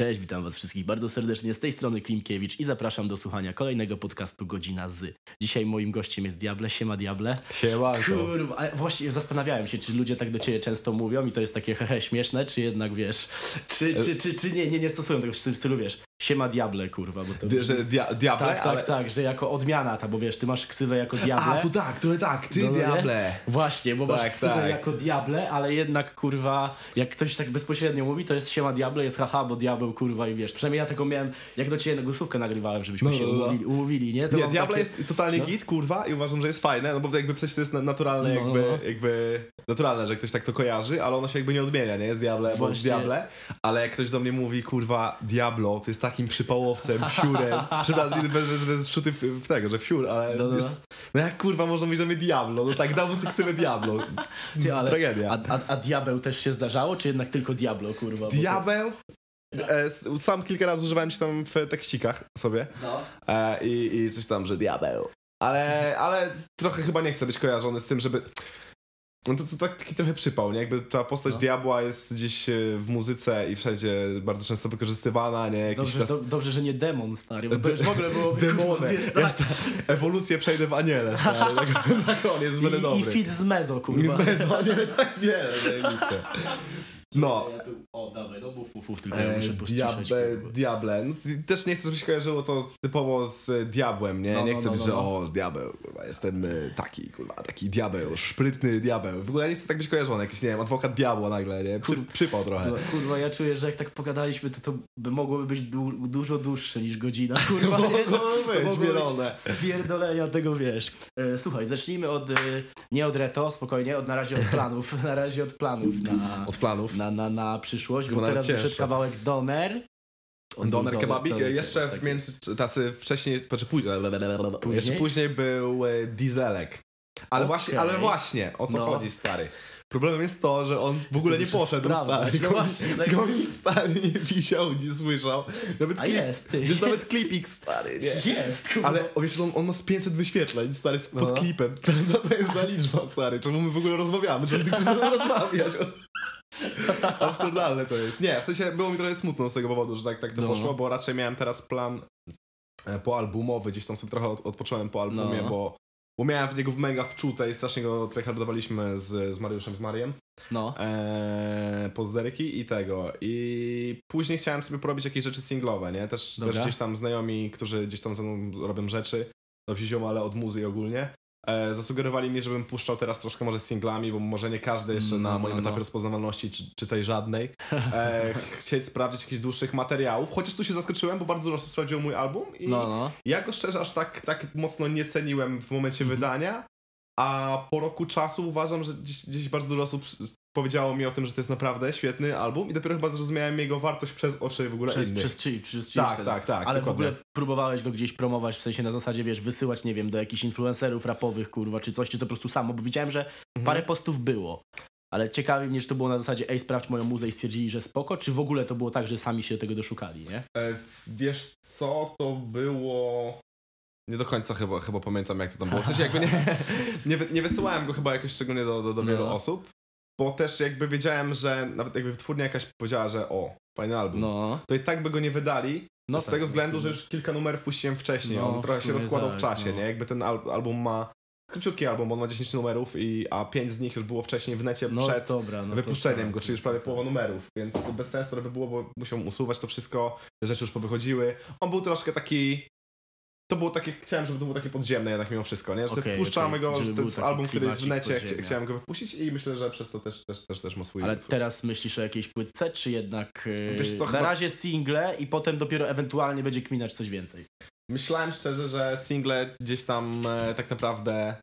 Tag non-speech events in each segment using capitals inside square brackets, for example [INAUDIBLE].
Cześć, witam was wszystkich bardzo serdecznie z tej strony Klimkiewicz i zapraszam do słuchania kolejnego podcastu Godzina Z. Dzisiaj moim gościem jest Diable, siema Diable. Siemanko. Kurwa, właśnie zastanawiałem się, czy ludzie tak do ciebie często mówią i to jest takie hehe śmieszne, czy jednak wiesz, czy, czy, czy, czy nie, nie, nie stosują tego w stylu, wiesz, siema Diable, kurwa, bo to... Di- że dia diable, tak, tak, ale... tak, że jako odmiana ta, bo wiesz, ty masz ksywę jako Diable. A, to tak, to tak, ty No, nie? diable. Właśnie, bo masz Tak, ksywę tak. jako Diable, ale jednak kurwa, jak ktoś tak bezpośrednio mówi, to jest siema Diable, jest haha, bo diabeł kurwa i wiesz. Przynajmniej ja taką miałem, jak do ciebie głosówkę nagrywałem, żebyśmy No, się no, no. umówili, umówili, nie? To Nie, diable takie- jest totalnie no. git, kurwa, i uważam, że jest fajne, no bo jakby w sensie to jest na- naturalne, No, jakby, no. jakby naturalne, że ktoś tak to kojarzy, ale ono się jakby nie odmienia, nie? Jest diable, bo diable, ale jak ktoś do mnie mówi, kurwa, diablo, to jest takim przypałowcem, fiurem, przepraszam, bez, bez, bez szuty w, w tego, że fiur, ale No, no, no. jest, no jak kurwa można mówić, że my diablo, no tak, dał sobie diablo, Ty, ale, tragedia. A, a, a diabeł też się zdarzało, czy jednak tylko diablo, kurwa? Diabeł? E, sam kilka razy używałem się tam w tekścikach sobie No. e, i, i coś tam, że diabeł. Ale, ale trochę chyba nie chcę być kojarzony z tym, żeby... No to, to tak, taki trochę przypał, nie? Jakby ta postać No. diabła jest gdzieś e, w muzyce i wszędzie bardzo często wykorzystywana, nie? Jakiś Dobrze, czas... do, dobrze, że nie demon, stary, bo to już w ogóle byłoby... kurwa, [LAUGHS] Demony. wiesz, tak. ewolucję przejdę w aniele, stary. Tak, tak on jest I, I dobry. fit z mezo, I kurwa. z Bezo, aniele tak wiele, zajebiste. [LAUGHS] No, Ja tu, o, dawaj, no mów, mów, mów, tylko ja E, muszę pościszać. Diable, też nie chcę, żeby się kojarzyło to typowo z e, diabłem, nie? No, nie no, chcę no, być, no, że no. o, diabeł, kurwa, jestem e, taki, kurwa, taki diabeł, szprytny diabeł. W ogóle nie chcę tak być kojarzony, jakiś, nie wiem, adwokat diabła nagle, nie? Przy, przypał trochę. No, kurwa, ja czuję, że jak tak pogadaliśmy, to to by mogłoby być du dużo dłuższe niż godzina, [LAUGHS] kurwa. Mogłoby być, mogło mielone. Spierdolenia tego, wiesz. Słuchaj, zacznijmy od, nie od reto, spokojnie, od na razie od planów, [LAUGHS] na razie od planów na, Od planów. Na, na, na przyszłość, bo teraz nawet wyszedł cieszę. kawałek Doner. On Doner był kebabik, Doner, jeszcze tak w między, tasy wcześniej, znaczy później, Później? jeszcze później był e, dieselek. Ale Okej. właśnie, ale właśnie, o co No. chodzi, stary? Problemem jest to, że on w ogóle nie poszedł, sprawdzać. stary. No właśnie, tak. Go nikt, stary, nie widział, nie słyszał. Nawet A klip, jest, ty. jest nawet klipik, stary, nie? Jest, kurwa. Ale wiesz, on, on ma z 500 wyświetleń, stary, pod No. klipem. [LAUGHS] Co to jest za liczba, stary? Czemu my w ogóle rozmawiamy? Czemu ty chcesz ze mną rozmawiać? [LAUGHS] Absurdalne to jest. Nie, w sensie było mi trochę smutno z tego powodu, że tak, tak to No. poszło, bo raczej miałem teraz plan e, poalbumowy, gdzieś tam sobie trochę od, odpocząłem po albumie, No. bo, bo miałem w niego w mega wczute i strasznie go tryhardowaliśmy z, z Mariuszem, z Mariem No. e, pozderki i tego. I później chciałem sobie porobić jakieś rzeczy singlowe, nie? Też, Dobra. też gdzieś tam znajomi, którzy gdzieś tam ze mną robią rzeczy, dobrzy ziom, ale od muzy ogólnie. E, zasugerowali mi, żebym puszczał teraz troszkę może z singlami, bo może nie każdy jeszcze No, na no, moim no. etapie rozpoznawalności, czy, czy tej żadnej, e, [LAUGHS] chcieć sprawdzić jakichś dłuższych materiałów, chociaż tu się zaskoczyłem, bo bardzo dużo osób sprawdziło mój album i No, no. ja go szczerze aż tak, tak mocno nie ceniłem w momencie Mhm. wydania, a po roku czasu uważam, że gdzieś, gdzieś bardzo dużo osób powiedziało mi o tym, że to jest naprawdę świetny album i dopiero chyba zrozumiałem jego wartość przez oczy w ogóle Przez, innych. przez czyj, przez czyjś Tak, tak, tak, Ale w dokładnie. ogóle próbowałeś go gdzieś promować, w sensie na zasadzie, wiesz, wysyłać, nie wiem, do jakichś influencerów rapowych, kurwa, czy coś, czy to po prostu samo, bo widziałem, że Mhm. parę postów było. Ale ciekawi mnie, czy to było na zasadzie, ej, sprawdź moją muzę i stwierdzili, że spoko, czy w ogóle to było tak, że sami się tego doszukali, nie? E, wiesz co, to było... Nie do końca chyba, chyba pamiętam jak to tam było. W sensie jakby nie, [LAUGHS] nie, nie wysyłałem go chyba jakoś szczególnie do, do, do wielu No. osób, bo też jakby wiedziałem, że nawet jakby wytwórnia jakaś powiedziała, że o, fajny album, No. to i tak by go nie wydali, No z tak, tego względu, że już kilka numerów puściłem wcześniej. No, on trochę się rozkładał tak, w czasie, no. nie? Jakby ten al album ma króciutki album, bo on ma 10 numerów, i, a 5 z nich już było wcześniej w necie No przed dobra, no wypuszczeniem tak. go, czyli już prawie połowa numerów, więc bez sensu to by było, bo musiał usuwać to wszystko, te rzeczy już powychodziły. On był troszkę taki... To było takie, chciałem, żeby to było takie podziemne jednak mimo wszystko, nie? Że okay, puszczamy okej. go, Żeby że to był jest taki album, który jest w necie, podziemia. chciałem go wypuścić i myślę, że przez to też, też, też, też ma swój Ale plus. teraz myślisz o jakiejś płytce, czy jednak yy, co, na chyba- razie single i potem dopiero ewentualnie będzie kminać coś więcej? Myślałem szczerze, że single gdzieś tam e, tak naprawdę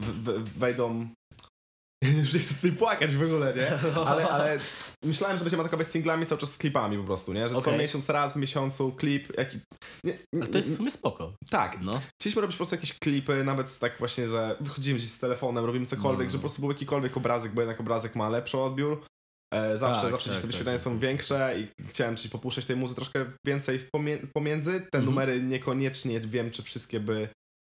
w, w, wejdą. Już nie chcę tutaj płakać w ogóle, nie? [LAUGHS] Ale, ale myślałem, że będzie taka bez singlami cały czas z klipami po prostu, nie? Że co Okej. miesiąc, raz w miesiącu klip. Jaki... Nie, nie, Ale to jest w sumie spoko. Tak. No. Chcieliśmy robić po prostu jakieś klipy, nawet tak właśnie, że wychodzimy gdzieś z telefonem, robimy cokolwiek, No. że po prostu był jakikolwiek obrazek, bo jednak obrazek ma lepszy odbiór. E, zawsze Tak, zawsze tak, te tak, wyświetlenia tak. są większe i chciałem czyli popuszczać tej muzy troszkę więcej w pomiędzy. Te Mhm. numery niekoniecznie wiem, czy wszystkie by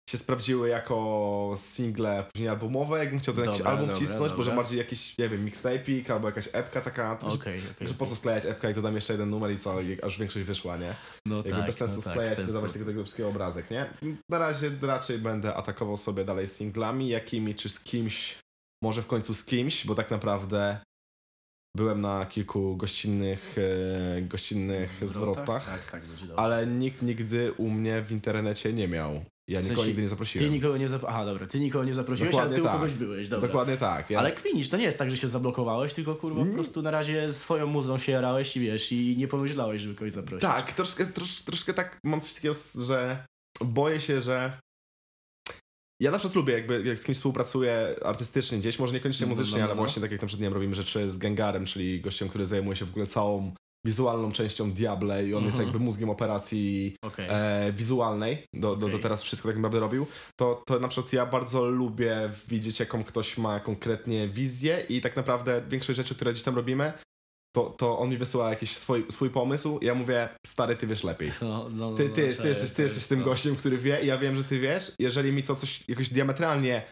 się sprawdziły jako single później albumowe, jakbym chciał ten jakiś Dobra, album dobra, wcisnąć, może dobra. bardziej jakiś, nie wiem, mixtape'ik albo jakaś epka taka, to, Okej, że, że po co sklejać epka i to dam jeszcze jeden numer i co, i aż większość wyszła, nie? No Jakby tak, bez sensu no tak, sklejać, w ten nie dawać sposób. tego, tego wszystkiego obrazek, nie? Na razie raczej będę atakował sobie dalej singlami, jakimi czy z kimś, może w końcu z kimś, bo tak naprawdę byłem na kilku gościnnych, e, gościnnych zwrotach, Tak, tak, dobrze. ale nikt nigdy u mnie w internecie nie miał. Ja W nikogo sensie, nigdy nie Ty zaprosiłem. nikogo nie zaprosiłeś. Aha, dobra, ty nikogo nie zaprosiłeś, ale Dokładnie ty u tak. kogoś byłeś, dobra. Dokładnie tak. Ja... Ale kwinisz, to nie jest tak, że się zablokowałeś, tylko kurwa po prostu na razie swoją muzą się jarałeś i wiesz, i nie pomyślałeś, żeby kogoś zaprosić. Tak, troszkę, trosz, troszkę tak mam coś takiego, że boję się, że ja na przykład lubię, jakby jak z kimś współpracuję artystycznie gdzieś, może niekoniecznie No, no, muzycznie, no, ale no. właśnie tak jak przykład nie wiem, robimy rzeczy z Gengarem, czyli gościem, który zajmuje się w ogóle całą wizualną częścią Diable i on jest Mhm. jakby mózgiem operacji Okej. e, wizualnej, do, do, do Okej. teraz wszystko tak naprawdę robił, to, to na przykład ja bardzo lubię widzieć, jaką ktoś ma konkretnie wizję i tak naprawdę większość rzeczy, które gdzieś tam robimy, to, to on mi wysyła jakiś swój, swój pomysł i ja mówię, stary, ty wiesz lepiej. No, no, no, Ty, no, ty, ty, jesteś, ty to jesteś jest tym to. gościem, który wie i ja wiem, że ty wiesz. Jeżeli mi to coś jakoś diametralnie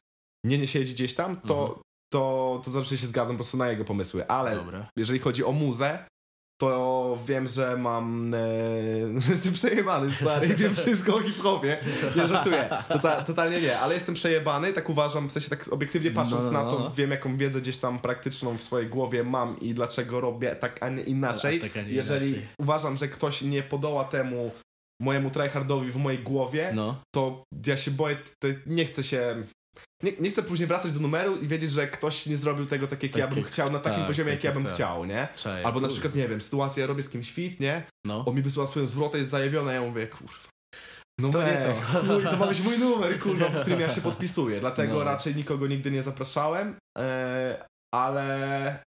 nie, nie siedzi gdzieś tam, to, Mhm. to, to zawsze się zgadzam po prostu na jego pomysły. Ale Dobra. jeżeli chodzi o muzę, to wiem, że mam. E, [LAUGHS] jestem przejebany, stary, i wiem wszystko o hip-hopie. Nie żartuję. Tota, totalnie nie, ale jestem przejebany, tak uważam, w sensie tak obiektywnie patrząc No, no, na to, no. wiem jaką wiedzę gdzieś tam praktyczną w swojej głowie mam i dlaczego robię tak, a nie inaczej. A tak, nie jeżeli inaczej. uważam, że ktoś nie podoła temu mojemu tryhardowi w mojej głowie, No, to ja się boję, nie chcę się. Nie, nie chcę później wracać do numeru i wiedzieć, że ktoś nie zrobił tego tak, jak Tak ja bym chciał, na takim tak, poziomie, tak, jak ja bym chciał, nie? cześć. Albo na przykład, nie wiem, sytuacja, ja robię z kimś fit, nie? No. On mi wysyła swoją zwrotę, jest zajawiona, ja mówię, kurwa. No To nie to. [LAUGHS] chuj, to ma być mój numer, kurwa, w którym ja się podpisuję. [LAUGHS] Dlatego No. raczej nikogo nigdy nie zapraszałem, e, ale...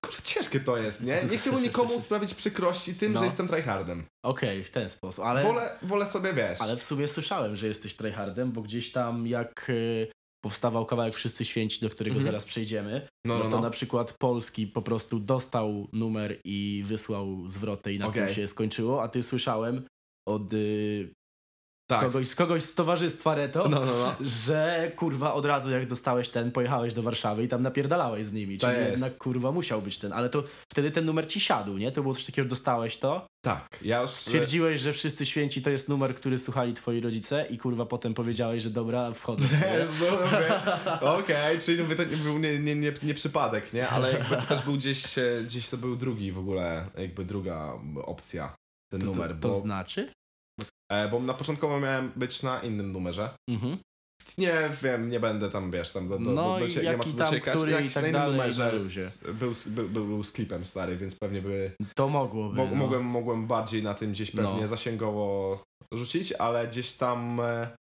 Kurwa, ciężkie to jest, nie? Nie chciałbym nikomu sprawić przykrości tym, No. że jestem tryhardem. Okej, w ten sposób, ale... Wolę, wolę sobie, wiesz... Ale w sumie słyszałem, że jesteś tryhardem, bo gdzieś tam jak y, powstawał kawałek Wszyscy Święci, do którego Mhm. zaraz przejdziemy, no, no, no, to no. na przykład Polski po prostu dostał numer i wysłał zwrotę i na Okej. tym się skończyło, a ty słyszałem od y, tak. kogoś, kogoś z towarzystwa Reto, No, no, no. że kurwa od razu jak dostałeś ten, pojechałeś do Warszawy i tam napierdalałeś z nimi, czyli jednak kurwa musiał być ten, ale to wtedy ten numer ci siadł, nie? To było coś takiego, że dostałeś to, Tak, ja już... Stwierdziłeś, że wszyscy święci to jest numer, który słuchali twoi rodzice i kurwa potem powiedziałeś, że dobra, wchodzę. [LAUGHS] Wiesz, no okej, czyli mówię, to nie był nie, nie, nie, nie przypadek, nie? Ale jakby to też był gdzieś, e, gdzieś to był drugi w ogóle, jakby druga opcja, ten To, numer, to, to bo, znaczy? E, bo na początkowo miałem być na innym numerze. Mhm. Nie wiem, nie będę tam, wiesz, tam do, do, No do, i do, nie ma co dociekać. który Jak i tak na innym dalej, numerze z- był, był, był, był z klipem stary, więc pewnie by, To mogłoby. mo, no. mogłem, mogłem bardziej na tym gdzieś pewnie No. zasięgowo rzucić, ale gdzieś tam e,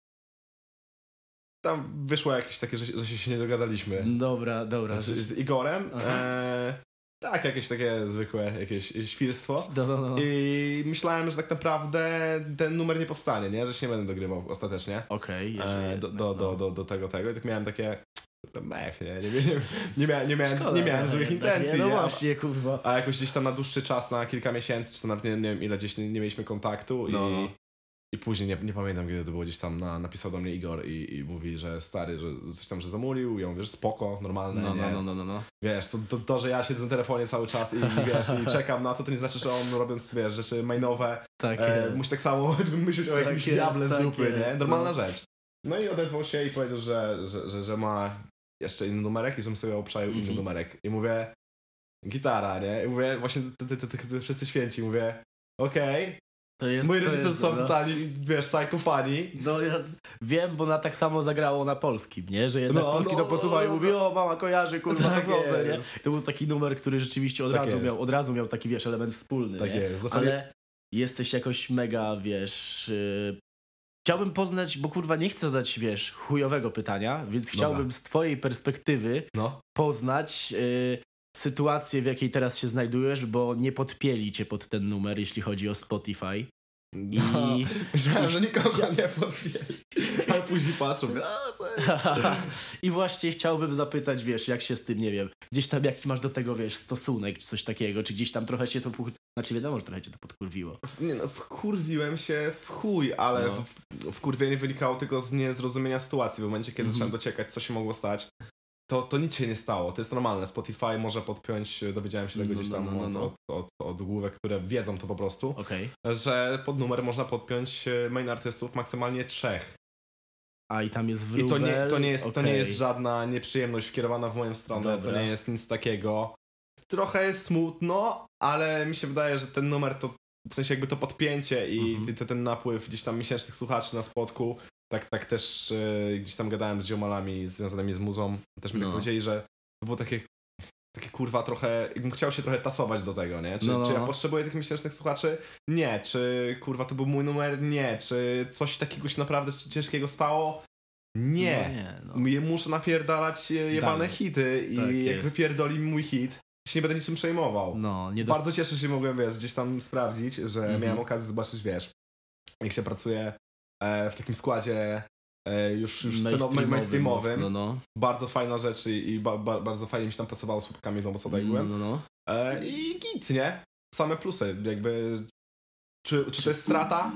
tam wyszło jakieś takie, że, że się nie dogadaliśmy. Dobra, dobra. z, z Igorem. E, tak, jakieś takie zwykłe jakieś świrstwo. No, no, no. I myślałem, że tak naprawdę ten numer nie powstanie, nie? Że się nie będę dogrywał ostatecznie. Okej, E, jeżeli do, do, no. do, do, do tego tego. I tak miałem takie to mech, nie? Nie, nie, nie, miałem, nie miałem, Szkoda, nie miałem no, złych intencji. nie? No właśnie, kurwa. A jakoś gdzieś tam na dłuższy czas, na kilka miesięcy, czy to nawet nie, nie wiem ile gdzieś nie, nie mieliśmy kontaktu No. i, i później, nie, nie pamiętam kiedy to było, gdzieś tam na, napisał do mnie Igor i, i mówi, że stary, że coś tam, że zamulił. Ja mówię, że spoko, normalne, No, nie? no, no, no, no, no. Wiesz, to, to, to, że ja siedzę na telefonie cały czas i wiesz, i czekam na to, to nie znaczy, że on robiąc, wiesz, rzeczy mainowe, Tak e, musi tak samo [LAUGHS] myśleć o Tak jakimś jest, diable z tak dupy, nie? jest, Normalna no. rzecz. No i odezwał się i powiedział, że, że, że, że ma jeszcze inny numerek i żebym sobie obczaił inny Mhm. numerek. I mówię, gitara, nie? I mówię, właśnie ty, ty, ty, ty, ty wszyscy święci, mówię, okej, To jest, moi rodzice jest, są no. totalni, wiesz, psychofani. No ja wiem, bo na tak samo zagrało na polskim, nie? Że jednak No, polski no, to posłuchał i no, mówi, o mama kojarzy, kurwa, Tak tak nie? To był taki numer, który rzeczywiście od Tak razu jest. miał, od razu miał taki, wiesz, element wspólny, Tak nie? jest. Ale jesteś jakoś mega, wiesz... Yy... Chciałbym poznać, bo kurwa nie chcę zadać, wiesz, chujowego pytania, więc chciałbym z twojej perspektywy No. poznać yy, sytuację, w jakiej teraz się znajdujesz, bo nie podpieli cię pod ten numer, jeśli chodzi o Spotify. I... No. Myślałem, że nikogo [LAUGHS] nie podwieli. Ale później patrzą? [LAUGHS] I właśnie chciałbym zapytać, wiesz, jak się z tym, nie wiem, gdzieś tam jaki masz do tego, wiesz, stosunek, czy coś takiego, czy gdzieś tam trochę się to, znaczy wiadomo, że trochę cię to podkurwiło. Nie no, wkurwiłem się w chuj, ale No. w, wkurwienie wynikało tylko z niezrozumienia sytuacji. W momencie, kiedy Mhm. zacząłem dociekać, co się mogło stać, to, to nic się nie stało. To jest normalne. Spotify może podpiąć, dowiedziałem się tego No, gdzieś no, tam no, no, od, no. Od, od, które wiedzą to po prostu, Okej. że pod numer można podpiąć e, main artystów maksymalnie trzech. A i tam jest I wróbel. to nie, to, nie jest, to nie jest żadna nieprzyjemność kierowana w moją stronę, Dobra. to nie jest nic takiego. Trochę jest smutno, ale mi się wydaje, że ten numer to w sensie jakby to podpięcie i ty- ten napływ gdzieś tam miesięcznych słuchaczy na spotku, tak, tak też e, gdzieś tam gadałem z ziomalami związanymi z muzą, też mi No. tak powiedzieli, że to było takie takie kurwa trochę, jakbym chciał się trochę tasować do tego, nie? Czy, No, no, czy ja no. potrzebuję tych miesięcznych słuchaczy? Nie. Czy kurwa to był mój numer? Nie. Czy coś takiego się naprawdę ciężkiego stało? Nie. No nie, no. Muszę napierdalać e, jebane Dalej. hity i Tak jak jest. wypierdoli mój hit, się nie będę niczym przejmował. No, nie dost... Bardzo cieszę się, mogłem, wiesz, gdzieś tam sprawdzić, że Mhm. miałem okazję zobaczyć, wiesz, jak się pracuje e, w takim składzie e, już, już mainstreamowym, mainstreamowym. No, no. Bardzo fajna rzecz i, i ba, ba, bardzo fajnie mi się tam pracowało z chłopakami, no bo co tutaj No, byłem. no, no. E, I git, nie? Same plusy, jakby... Czy, czy to jest strata?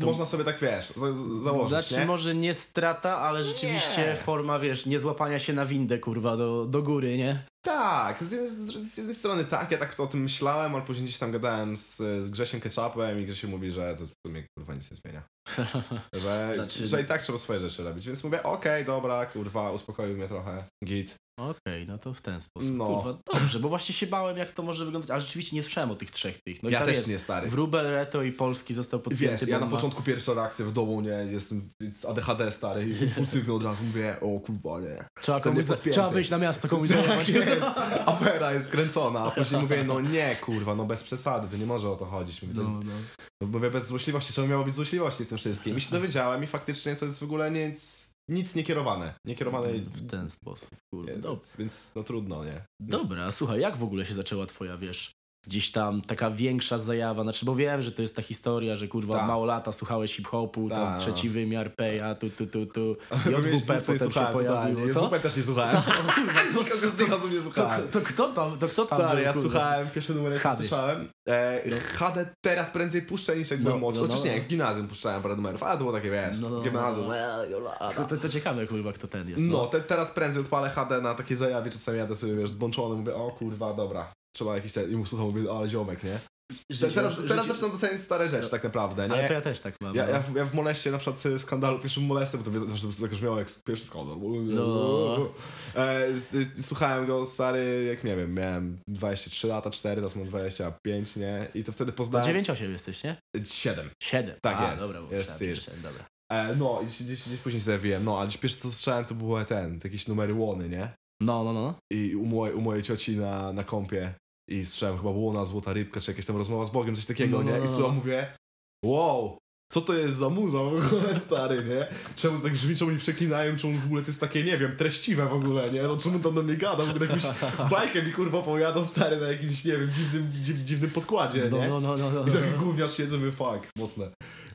To- Można sobie tak, wiesz, za, za- założyć, Znaczy nie? może nie strata, ale rzeczywiście Nie. forma, wiesz, nie złapania się na windę, kurwa, do, do góry, nie? Tak, z, z, z jednej strony tak, ja tak o tym myślałem, ale później gdzieś tam gadałem z, z Grzesiem Ketchupem i Grzesiu mówi, że to w sumie kurwa nic nie zmienia. [LAUGHS] Że, Znaczy- że i tak trzeba swoje rzeczy robić, więc mówię, okej, dobra, kurwa, uspokoił mnie trochę, git. Okej, no to w ten sposób. No. Kurwa, dobrze, bo właśnie się bałem, jak to może wyglądać, ale rzeczywiście nie słyszałem o tych trzech tych. No ja też jest. nie, stary. Wróbel, Reto i Polski został podpięty. Wiesz, ja na ma- początku pierwsza reakcja w domu, nie, jestem z ADHD stary i impulsywny od razu mówię, o kurwa, nie. Trzeba, komuś, trzeba wyjść na miasto komuś Tak zajebać. jest, afera jest kręcona, a później mówię, no nie, kurwa, no bez przesady, to nie może o to chodzić. Mówię, No, no. no, mówię bez złośliwości, czemu miało być złośliwości w tym wszystkim? I się dowiedziałem i faktycznie to jest w ogóle nic, nic niekierowane. Niekierowane W ten sposób, nie, Dobra. więc no trudno, nie? Dobra, słuchaj, jak w ogóle się zaczęła twoja, wiesz, gdzieś tam taka większa zajawa, znaczy, bo wiem, że to jest ta historia, że kurwa Tak. mało lata słuchałeś hip-hopu, tam Tak. trzeci wymiar, Peja, tu, tu, tu, tu, [LAUGHS] Pamiętasz, JWP potem się słuchałem pojawiło, co? WP też nie słuchałem. [LAUGHS] Nikogo z tych osób nie To, słuchałem. to kto tam, to kto tam Stary, był, ja kurwa? słuchałem, pierwszy numer jak Chady. słyszałem. E, No. HD teraz prędzej puszczę niż jak No, byłem młodszy. no, no, Chociaż nie, no. jak w gimnazjum puszczałem parę numerów, ale to było takie, wiesz, No, no, no, gimnazjum. no. e, To, to, to ciekawe, kurwa, kto ten jest. No, No, te, teraz prędzej odpalę HD na takie zajawie, czasami jadę sobie, wiesz, zbączony, mówię, o kurwa, dobra. Trzeba jakiś ten, i mu słucham, mówię, ale ziomek, nie? Życie- teraz życie- teraz zaczynam doceniać stare rzeczy tak naprawdę, nie? Ale to ja też tak mam. Ja, no. ja, w, ja w moleście na przykład y, skandalu, pierwszym molestem, bo to wiedzę, że lekarz miał jak pierwszy skandal. No. E, słuchałem go stary, jak nie wiem, miałem 23 lata, 4, teraz mam 25, nie? I to wtedy No poznałem... 9-8 jesteś, nie? 7. 7. Tak A, jest, Dobra, bo jest. 7, dobra. E, no, i gdzieś, gdzieś, później wiem, no, ale pierwsze co słyszałem to były ten, te jakieś numery łony, nie? No, no, no. I u, mojej, u mojej cioci na, na kąpie i słyszałem chyba łona, złota rybka, czy jakaś tam rozmowa z Bogiem, coś takiego, No, nie? no, I no. słucham, mówię, wow, co to jest za muza w ogóle, [LAUGHS] stary, nie? Czemu tak brzmi, czemu nie przeklinają, czemu w ogóle to jest takie, nie wiem, treściwe w ogóle, nie? No czemu tam do mnie gada, w ogóle jakąś [LAUGHS] bajkę mi kurwa opowiada, stary, na jakimś, nie wiem, dziwnym, dziw, dziwnym podkładzie, No, nie? no, no, no, no, I taki no. gówniarz siedzę, mówię, fuck, mocne.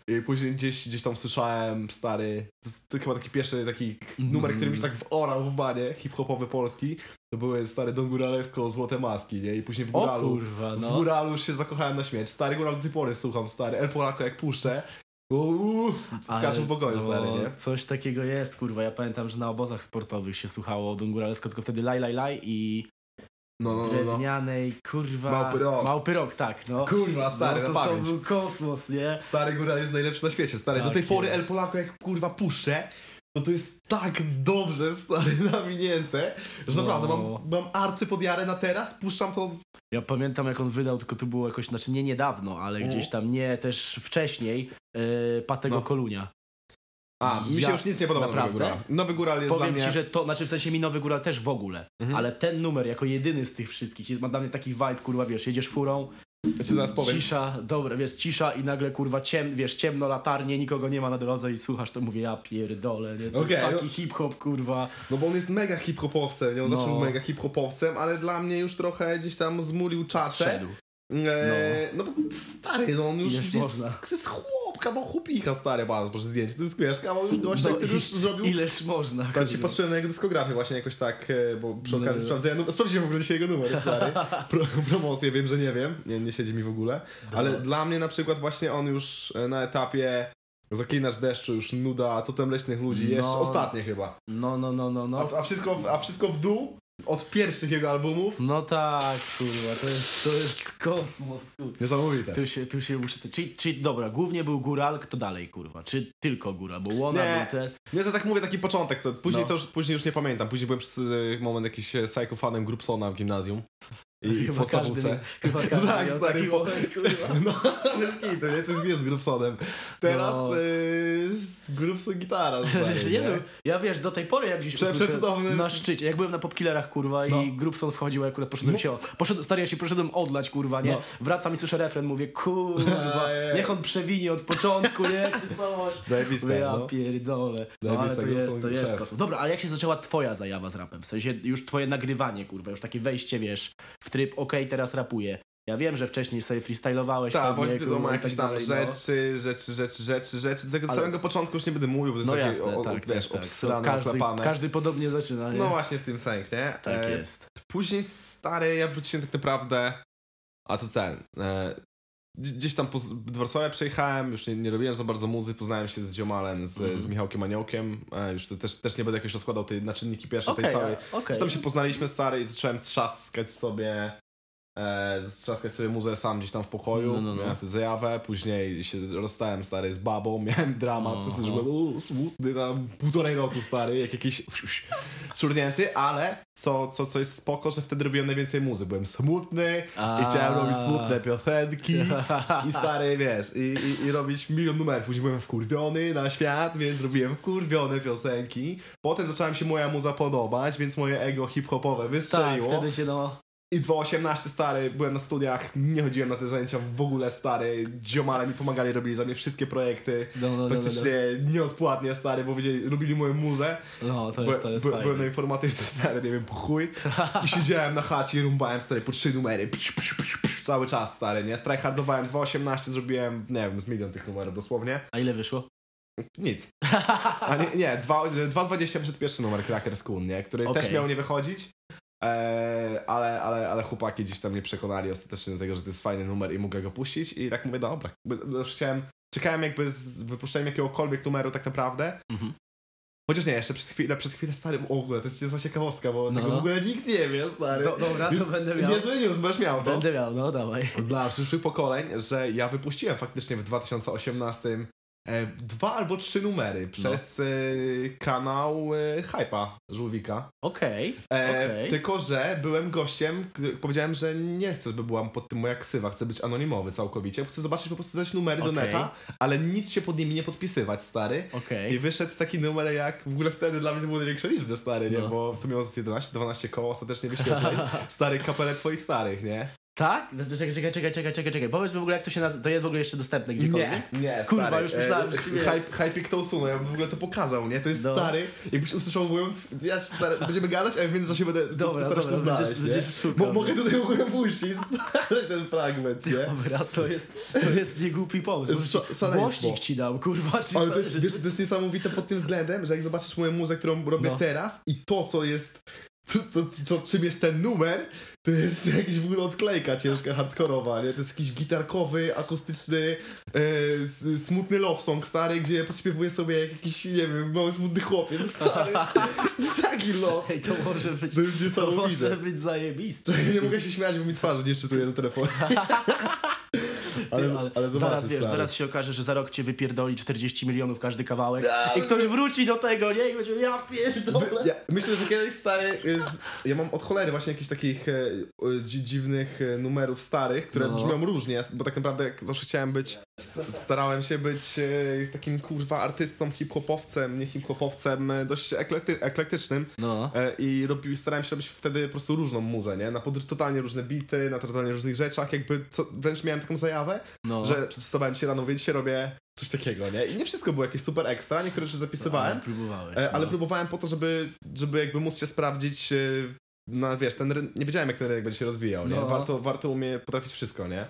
I później gdzieś, gdzieś tam słyszałem, stary, to, jest, to chyba taki pierwszy taki numer, który mi się tak worał w banie, hip-hopowy polski, to były stary Don Góralesko, Złote Maski, nie? I później w O Góralu, kurwa, w no. Góralu już się zakochałem na śmierć. Stary Góral do tej pory słucham, stary, El Polako jak puszczę, uuu, skaczę w pokoju, no, stary, nie? Coś takiego jest, kurwa. Ja pamiętam, że na obozach sportowych się słuchało Don Góralsko, tylko wtedy Laj, Laj, Laj i No, no, no, no. drewnianej, kurwa... Małpy rok. Małpy rok, tak, no. Kurwa, stary, no, to, na to pamięć. był kosmos, nie? Stary Góral jest najlepszy na świecie, stary. Tak do tej pory jest. El Polako jak kurwa puszczę, to to jest tak dobrze, stary, [LAUGHS] nawinięte, że No. naprawdę mam, mam arcy pod jarę na teraz, puszczam to Ja pamiętam, jak on wydał, tylko to było jakoś, znaczy nie niedawno, ale Mhm. gdzieś tam, nie, też wcześniej, yy, Patego No. Kolunia. A, mi się Ja- już nic nie podoba naprawdę? Nowy Góral. Nowy Góral jest Powiem dla mnie... ci, że to, znaczy w sensie mi Nowy Góral też w ogóle, Mhm. ale ten numer jako jedyny z tych wszystkich jest, ma dla mnie taki vibe, kurwa, wiesz, jedziesz furą, Ja zaraz powiem. cisza, dobra, wiesz, cisza i nagle, kurwa, ciem, wiesz, ciemno, latarnie, nikogo nie ma na drodze i słuchasz, to mówię, ja pierdolę, nie? To Okej, jest taki no- hip-hop, kurwa. No bo on jest mega hip-hopowcem, nie? On No. zawsze mega hip-hopowcem, ale dla mnie już trochę gdzieś tam zmulił czacze. Zszedł. E, no. bo stary, no on już jest, można. jest chłop, kawał chłopika stary, bardzo proszę zdjęcie. To jest, wiesz, kawał już gościa, No który już zrobił... Ileż można. Tak, się patrzyłem na jego dyskografię właśnie jakoś tak, e, bo przy No, okazji no. sprawdzałem, no, sprawdziłem w ogóle dzisiaj jego numer, stary. [LAUGHS] Pro, promocję, wiem, że nie wiem, nie, nie siedzi mi w ogóle, ale No. dla mnie na przykład właśnie on już e, na etapie Zaklinacz deszczu, już nuda, totem leśnych ludzi, jeszcze No. ostatnie chyba. No, no, no, no, no. A, a, wszystko, a wszystko w dół od pierwszych jego albumów. No tak, kurwa, to jest, to jest kosmos, kurwa. Niesamowite. Tu się, tu się muszę... Czyli, czyli dobra, głównie był góral, kto dalej, kurwa? Czy tylko góral? Bo Łona Nie. był. Nie, to tak mówię, taki początek. To później, No. to już, później już nie pamiętam. Później byłem przez e, moment jakiś e, psychofanem Grupsona w gimnazjum. I Chyba każdy, chyba [LAUGHS] każdy Tak, miał stary, taki po- moment, kurwa. [LAUGHS] No, bez kitu, nie? Coś jest z Grupsonem. Teraz No. no. Grupson gitara, [LAUGHS] stary, nie, no, ja wiesz, do tej pory jak gdzieś Prze- przecudowny- na szczycie, jak byłem na popkillerach, kurwa, No. i Grubson wchodził, akurat poszedłem No. się, poszedłem, stary, ja się poszedłem odlać, kurwa, nie? No. Wracam i słyszę refren, mówię, kurwa, niech on przewinie od początku, nie? Czy coś. Zajebiste, ja no. pierdolę. No ale to jest, Grubson to jest kosmos. Dobra, ale jak się zaczęła twoja zajawa z rapem? W sensie już twoje nagrywanie, kurwa, już takie wejście, wiesz, w tryb, okej, teraz rapuję. Ja wiem, że wcześniej sobie freestylowałeś Tak, właśnie wiadomo, jakieś tak tam dalej, no. rzeczy, rzeczy, rzeczy, rzeczy, rzeczy. Do tego Ale- samego początku już nie będę mówił, bo to jest No takie, jasne, o, o, tak, wiesz, tak, obsrane, każdy, oklepane. każdy podobnie zaczyna, nie? No właśnie w tym sęk, nie? Tak E, jest. Później stary, ja wróciłem tak naprawdę. A to ten. E, gdzieś- tam poz- Wrocławia przejechałem, już nie, nie robiłem za bardzo muzy, poznałem się z Ziomalem, z, Mhm. z Michałkiem Aniołkiem. E, już to też, też nie będę jakoś rozkładał tej na czynniki pierwsze Okej, tej całej. Już tam się poznaliśmy stary i zacząłem trzaskać sobie. E, trzaskać sobie muzę sam gdzieś tam w pokoju. No, no, no. Miałem wtedy zajawę, później się rozstałem stary z babą, [LAUGHS] miałem dramat, Aha. to że byłem smutny na półtorej roku stary, jak jakiś szurnięty, ale co, co, co jest spoko, że wtedy robiłem najwięcej muzy. Byłem smutny A. i chciałem robić smutne piosenki i stary, wiesz, i, i, i robić milion numerów. Później byłem wkurwiony na świat, więc robiłem wkurwione piosenki. Potem zaczęła mi się moja muza podobać, więc moje ego hip-hopowe Tak, wystrzeliło. wtedy się no... I 2.18 stary, byłem na studiach, nie chodziłem na te zajęcia w ogóle stary. Ziomale mi pomagali, robili za mnie wszystkie projekty. No, no, no, no, no. Praktycznie nieodpłatnie stary, bo wiedzieli, robili moją muzę. No, to jest, to jest by- byłem na informatyce stary, nie wiem, po chuj. I siedziałem na chacie i rumbałem stary po trzy numery. Psz, psz, psz, psz, cały czas stary, nie? Strajhardowałem 2.18, zrobiłem, nie wiem, z milion tych numerów dosłownie. A ile wyszło? Nic. A nie, nie 2 2.20 przed pierwszy numer Cracker School, nie? Który też Okej. miał nie wychodzić. Eee, ale, ale, ale chłopaki gdzieś tam mnie przekonali ostatecznie do tego, że to jest fajny numer i mogę go puścić i tak mówię, dobra. Zawsze chciałem, czekałem jakby z wypuszczeniem jakiegokolwiek numeru tak naprawdę. Mhm. Chociaż nie, jeszcze przez chwilę, przez chwilę stary, w ogóle, to jest niezła ciekawostka, bo No. tego w ogóle nikt nie wie, stary. Do, dobra, to będę miał. Niezły news, będziesz miał to. Będę miał, no dawaj. Dla przyszłych pokoleń, że ja wypuściłem faktycznie w 2018 e, dwa albo trzy numery przez e, kanał e, Hype'a Żółwika. Okej, E, okej. Tylko, że byłem gościem, powiedziałem, że nie chcę, żeby byłam pod tym moja ksywa, chcę być anonimowy całkowicie, chcę zobaczyć po prostu dać numery do Okej. neta, ale nic się pod nimi nie podpisywać, stary. I wyszedł taki numer jak, w ogóle wtedy dla mnie to były największe liczby, stary, nie? No. Bo to miało z 11-12 koło ostatecznie wyświetleń. [LAUGHS] stary kapelę twoich starych, nie? Tak? No Czekaj, czekaj, czekaj, czekaj, czekaj, czekaj. Powiedz mi w ogóle, jak to się nazywa. To jest w ogóle jeszcze dostępne gdziekolwiek? Nie, nie, Kurwa, stary. już myślałem, że ci wiesz. Hype to usunął, ja bym w ogóle to pokazał, nie? To jest No. stary, jakbyś usłyszał moją... Ja się stary, będziemy gadać, a ja w międzyczasie będę Dobra, starał się znaleźć, będziesz- będziesz szukał, Mo, mogę tutaj w ogóle puścić, stary, ten fragment, nie? Dobra, to jest, to jest niegłupi pomysł. Głośnik ci dał, kurwa, czy Ale to jest, wiesz, to jest niesamowite pod tym względem, że jak zobaczysz moją muzę, którą robię No. teraz i to, co jest, to, to, to, czym jest ten numer, to jest [LAUGHS] jakiś w ogóle odklejka ciężka, hardkorowa, nie? To jest jakiś gitarkowy, akustyczny, e, smutny love song stary, gdzie podśpiewuję sobie jak jakiś, nie wiem, mały smutny chłopiec, [LAUGHS] stary. To jest taki love. Ej, to może być, To jest to niesamowite. może być zajebiste. [LAUGHS] Nie mogę się śmiać, bo mi twarzy nie szczytuje do telefonu. Ale, Ty, ale, zaraz wiesz, stary. zaraz się okaże, że za rok cię wypierdoli 40 milionów każdy kawałek i ktoś wróci do tego, nie? I będzie, ja pierdolę. Ja, myślę, że kiedyś stary. z- Ja mam od cholery właśnie jakichś takich e, dzi- dziwnych e, numerów starych, które No. brzmią różnie, bo tak naprawdę zawsze chciałem być. Starałem się być e, takim kurwa artystą, hip-hopowcem, nie hip-hopowcem, e, dość eklekty, eklektycznym. No. I robił, starałem się robić wtedy po prostu różną muzę, nie? Na totalnie różne bity, na totalnie różnych rzeczach, jakby co, wręcz miałem taką zajawę, No. że przedstawiałem się rano, mówię, dzisiaj robię coś takiego, nie? I nie wszystko było jakieś super ekstra, niektóre rzeczy zapisywałem. E, ale no. próbowałem po to, żeby, żeby jakby móc się sprawdzić na, wiesz, ten nie wiedziałem jak ten rynek będzie się rozwijał, nie? No. Warto, warto umie potrafić wszystko, nie?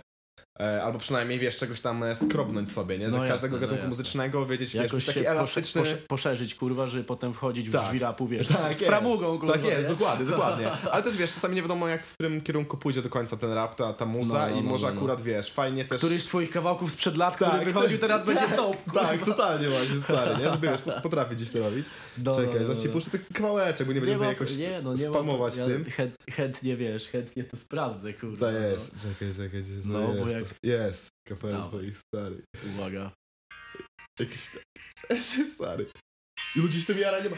E, albo przynajmniej, wiesz, czegoś tam e, skrobnąć sobie, nie? Z No każdego no gatunku jasne. muzycznego wiedzieć, wiesz, Jakoś się taki elastyczny... posze- poszerzyć, kurwa, żeby potem wchodzić w Tak. drzwi rapu, wiesz, [LAUGHS] Tak z jest. framugą, kurwa. Tak jest, nie? dokładnie, dokładnie. [LAUGHS] Ale też wiesz, czasami nie wiadomo jak w którym kierunku pójdzie do końca ten rap, ta, ta muza No, no, i no, może no, no. akurat wiesz, fajnie też. Któryś z twoich kawałków sprzed lat, Tak, który wychodził, tak, teraz [LAUGHS] będzie top, kurwa. Tak, totalnie właśnie stary, nie? Żeby wiesz, po- potrafię gdzieś to robić. No, Czekaj, no, no, zaraz ci no. puszczę taki kawałeczek, bo nie będziemy jakoś nie, no, nie ma- spamować tym. Chęt, chętnie, wiesz, chętnie to sprawdzę, kurwa. To no. jest. Czekaj, czekaj, No, no, bo jak- to- Jest. Kapelusz Dawaj. twoich stary. Uwaga. Jakiś tak. [LAUGHS] stary. I ludzie się tym jara nie ma.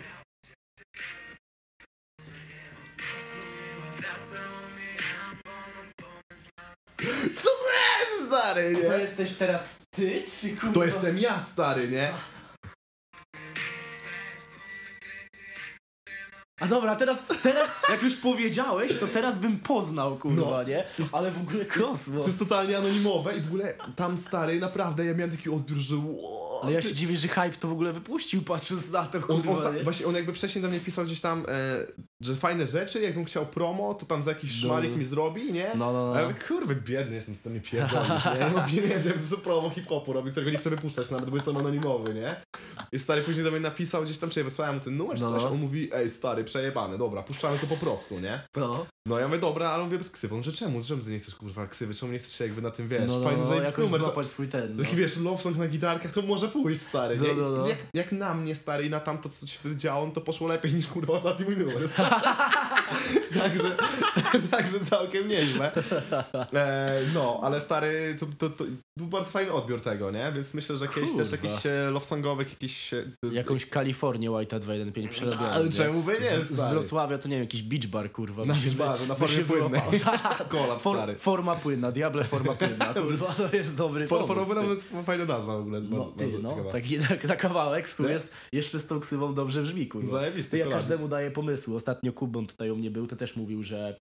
Co to jest, stary, To nie? jesteś teraz ty, czy kurwa? To jestem ja, stary, nie? A dobra, teraz, teraz, jak już powiedziałeś, to teraz bym poznał, kurwa, No. nie? Ale w ogóle kosmos. To jest totalnie anonimowe i w ogóle tam, stary, naprawdę, ja miałem taki odbiór, że wow, Ale ja się dziwię, że hype to w ogóle wypuścił, patrząc na to, On, kurwa, on, nie? właśnie on jakby wcześniej do mnie pisał gdzieś tam, e, że fajne rzeczy, jakbym chciał promo, to tam za jakiś No. szmalik mi zrobi, nie? No, no, A ja no. mówię, kurwa, biedny jestem, z tym nie pierdolisz, nie? Ja nie mam pieniędzy, za promo hip-hopu robię, którego nie chcę wypuszczać nawet, bo jestem anonimowy, nie? I stary później do mnie napisał gdzieś tam, czy wysłałem mu ten numer, No, coś, no. on mówi, ej stary, przejebane, dobra, puszczamy to po prostu, nie? No, No ja mówię, dobra, ale on mówię bez ksywy, on że czemu, czemu ty nie chcesz kurwa ksywy, czemu nie chcesz się jakby na tym, wiesz, no, no, fajny no, zajebisty numer, złapać swój ten, no. Taki wiesz, love song na gitarkach to może pójść stary, nie? No, no, no. Jak, jak na mnie stary i na tamto co się wtedy działo, no to poszło lepiej niż kurwa ostatni mój numer. [LAUGHS] także, [LAUGHS] także całkiem nieźle. E, no, ale stary, to, to, to był bardzo fajny odbiór tego, nie? Więc myślę, że też Kurwa. jakiś e, love songowych, jakiś... e, Jakąś Kalifornię White'a 215 przerobiłem. Ale nie? czemu by nie, Z, z? Wrocławia to nie wiem, jakiś beach bar, kurwa. Na beach barze, na formie płynnej. [LAUGHS] Tak. Kolab, For, stary. forma płynna, diable forma płynna, [LAUGHS] kurwa, to jest dobry For, pomysł. for, ty. nawet fajna nazwa w ogóle. No ty, no, ciekawa. taki [LAUGHS] tak, na kawałek w sumie Nie? jest, jeszcze z tą ksywą dobrze brzmi, kurwa. Zajebisty Ty ja każdemu daję pomysły. Ostatnio Kubon tutaj u mnie był, to też mówił, że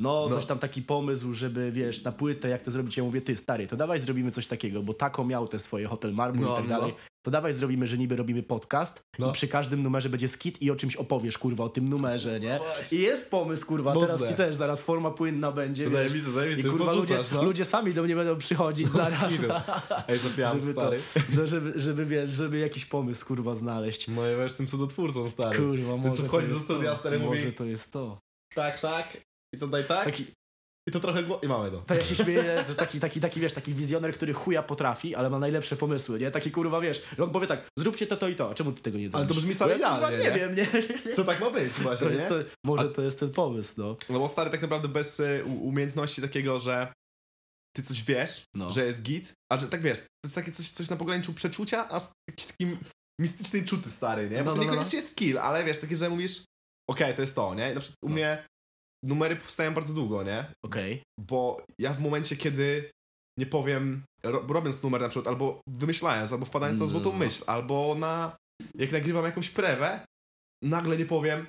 no, No. coś tam taki pomysł, żeby wiesz, na płytę jak to zrobić. Ja mówię, ty stary, to dawaj zrobimy coś takiego, bo Tako miał te swoje Hotel Marmur No, i tak no. dalej. To dawaj zrobimy, że niby robimy podcast No. i przy każdym numerze będzie skit i o czymś opowiesz, kurwa, o tym numerze, nie? I jest pomysł, kurwa, Mocne. teraz ci też zaraz forma płynna będzie, wiesz. Zajebisty, I kurwa ludzie, no. ludzie sami do mnie będą przychodzić zaraz. [LAUGHS] Ej, zapiłam, żeby, to, stary. no, żeby, żeby, wiesz, żeby jakiś pomysł, kurwa, znaleźć. No i wiesz, tym cudotwórcą, stary. Kurwa, co może wchodzi to do jest studia, to. stary, mówi- Może to jest to. Tak, tak. I to daj tak. Taki, I to trochę gło... I mamy to. to ja się śmieję, [LAUGHS] że taki, taki, taki, wiesz, taki wizjoner, który chuja potrafi, ale ma najlepsze pomysły, nie? Taki kurwa, wiesz, że on powie tak, zróbcie to, to i to, a czemu ty tego nie zrobisz? Ale to brzmi stary ja, idealnie, nie, nie? wiem, nie? To tak ma być właśnie, To nie? to, może to jest ten pomysł, no. No bo stary tak naprawdę bez y, umiejętności takiego, że ty coś wiesz, No. że jest git, a że tak wiesz, to jest takie coś, coś na pograniczu przeczucia, a z taki, takim mistycznej czuty stary, nie? Bo No, to no, no, niekoniecznie jest skill, ale wiesz, takie, że mówisz, okej, to jest to, nie? I na przykład u No. mnie numery powstają bardzo długo, nie? Okej. bo ja w momencie, kiedy nie powiem, ro, robiąc numer na przykład, albo wymyślając, albo wpadając na No. złotą myśl, albo na, jak nagrywam jakąś prewę, nagle nie powiem,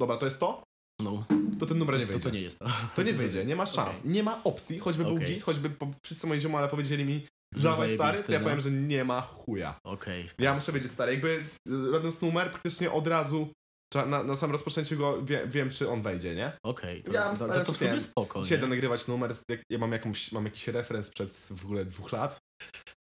dobra, to jest to, No, to ten numer nie to, wyjdzie. to nie jest to. To nie wyjdzie, nie ma szans. Okej. Nie ma opcji, choćby był Okej. git, choćby po, wszyscy moi ziomale powiedzieli mi, dawaj stary, zajebisty, to ja no. powiem, że nie ma chuja. Okej. Ja muszę wiedzieć stary, jakby y, robiąc numer, praktycznie od razu, na, na sam rozpoczęciu go wie, wiem, czy on wejdzie, nie? Okej, to, Ja mam to, to, to w sumie przypięcie. spoko, Dzisiaj nagrywać numer, jak, ja mam, jakąś, mam jakiś referenc przed w ogóle dwóch lat.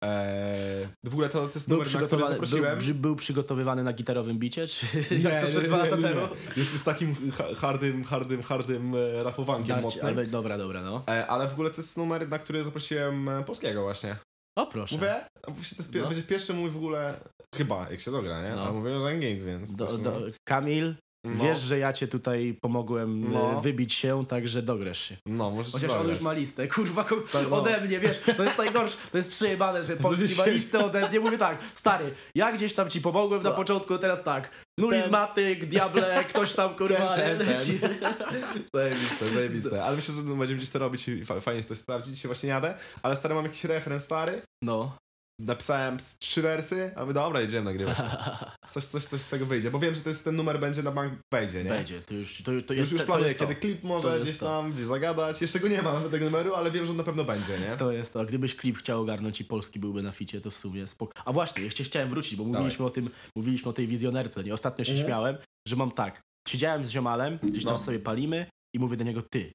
Eee, w ogóle to, to jest Był numer, na który przygotowany, był, zaprosiłem. był, był przygotowywany na gitarowym bicie, czy Nie, [LAUGHS] jak to nie, przed nie, dwa lata temu? Jest, jest takim ha- hardym, hardym, hardym e, rapowankiem Darci, mocnym. ale dobra, dobra, no. E, ale w ogóle to jest numer, na który zaprosiłem e, polskiego właśnie. O proszę. Mówię, to jest, No. będzie pierwszy mój w ogóle, chyba, jak się dogra, nie? No. A mówię, że Engage, więc... Do, do. Kamil, No. wiesz, że ja cię tutaj pomogłem No. e, wybić się, także dograsz się. No, możesz Chociaż on dograć. już ma listę, kurwa, Tak, no. ode mnie, wiesz, to jest najgorsze, to jest przejebane, że [LAUGHS] Polski ma się- listę ode mnie, mówię tak, stary, ja gdzieś tam ci pomogłem na No. początku, teraz tak, nulizmatyk, diable, ktoś tam, [LAUGHS] kurwa, Ten, ten, leci. [LAUGHS] Zajebiste, zajebiste. Ale myślę, że będziemy gdzieś to robić i fa- fajnie to sprawdzić. Dzisiaj właśnie jadę. Ale stary, mam jakiś referenc stary. No. Napisałem trzy wersy, a my dobra, jedziemy nagrywać. [LAUGHS] Coś, coś, coś z tego wyjdzie. Bo wiem, że to jest, ten numer będzie na bank wejdzie, nie? Będzie, to już, to, to Już, jest, już to planuję, kiedy klip może gdzieś to. tam, gdzieś zagadać. Jeszcze go nie ma nawet tego numeru, ale wiem, że on na pewno będzie, nie? To jest to. A gdybyś klip chciał ogarnąć i Polski byłby na ficie, to w sumie spoko. A właśnie, jeszcze chciałem wrócić, bo mówiliśmy o tym, mówiliśmy o tej wizjonerce, nie? Ostatnio się Mhm. śmiałem, że mam tak, siedziałem z ziomalem, gdzieś tam No. sobie palimy i mówię do niego, ty,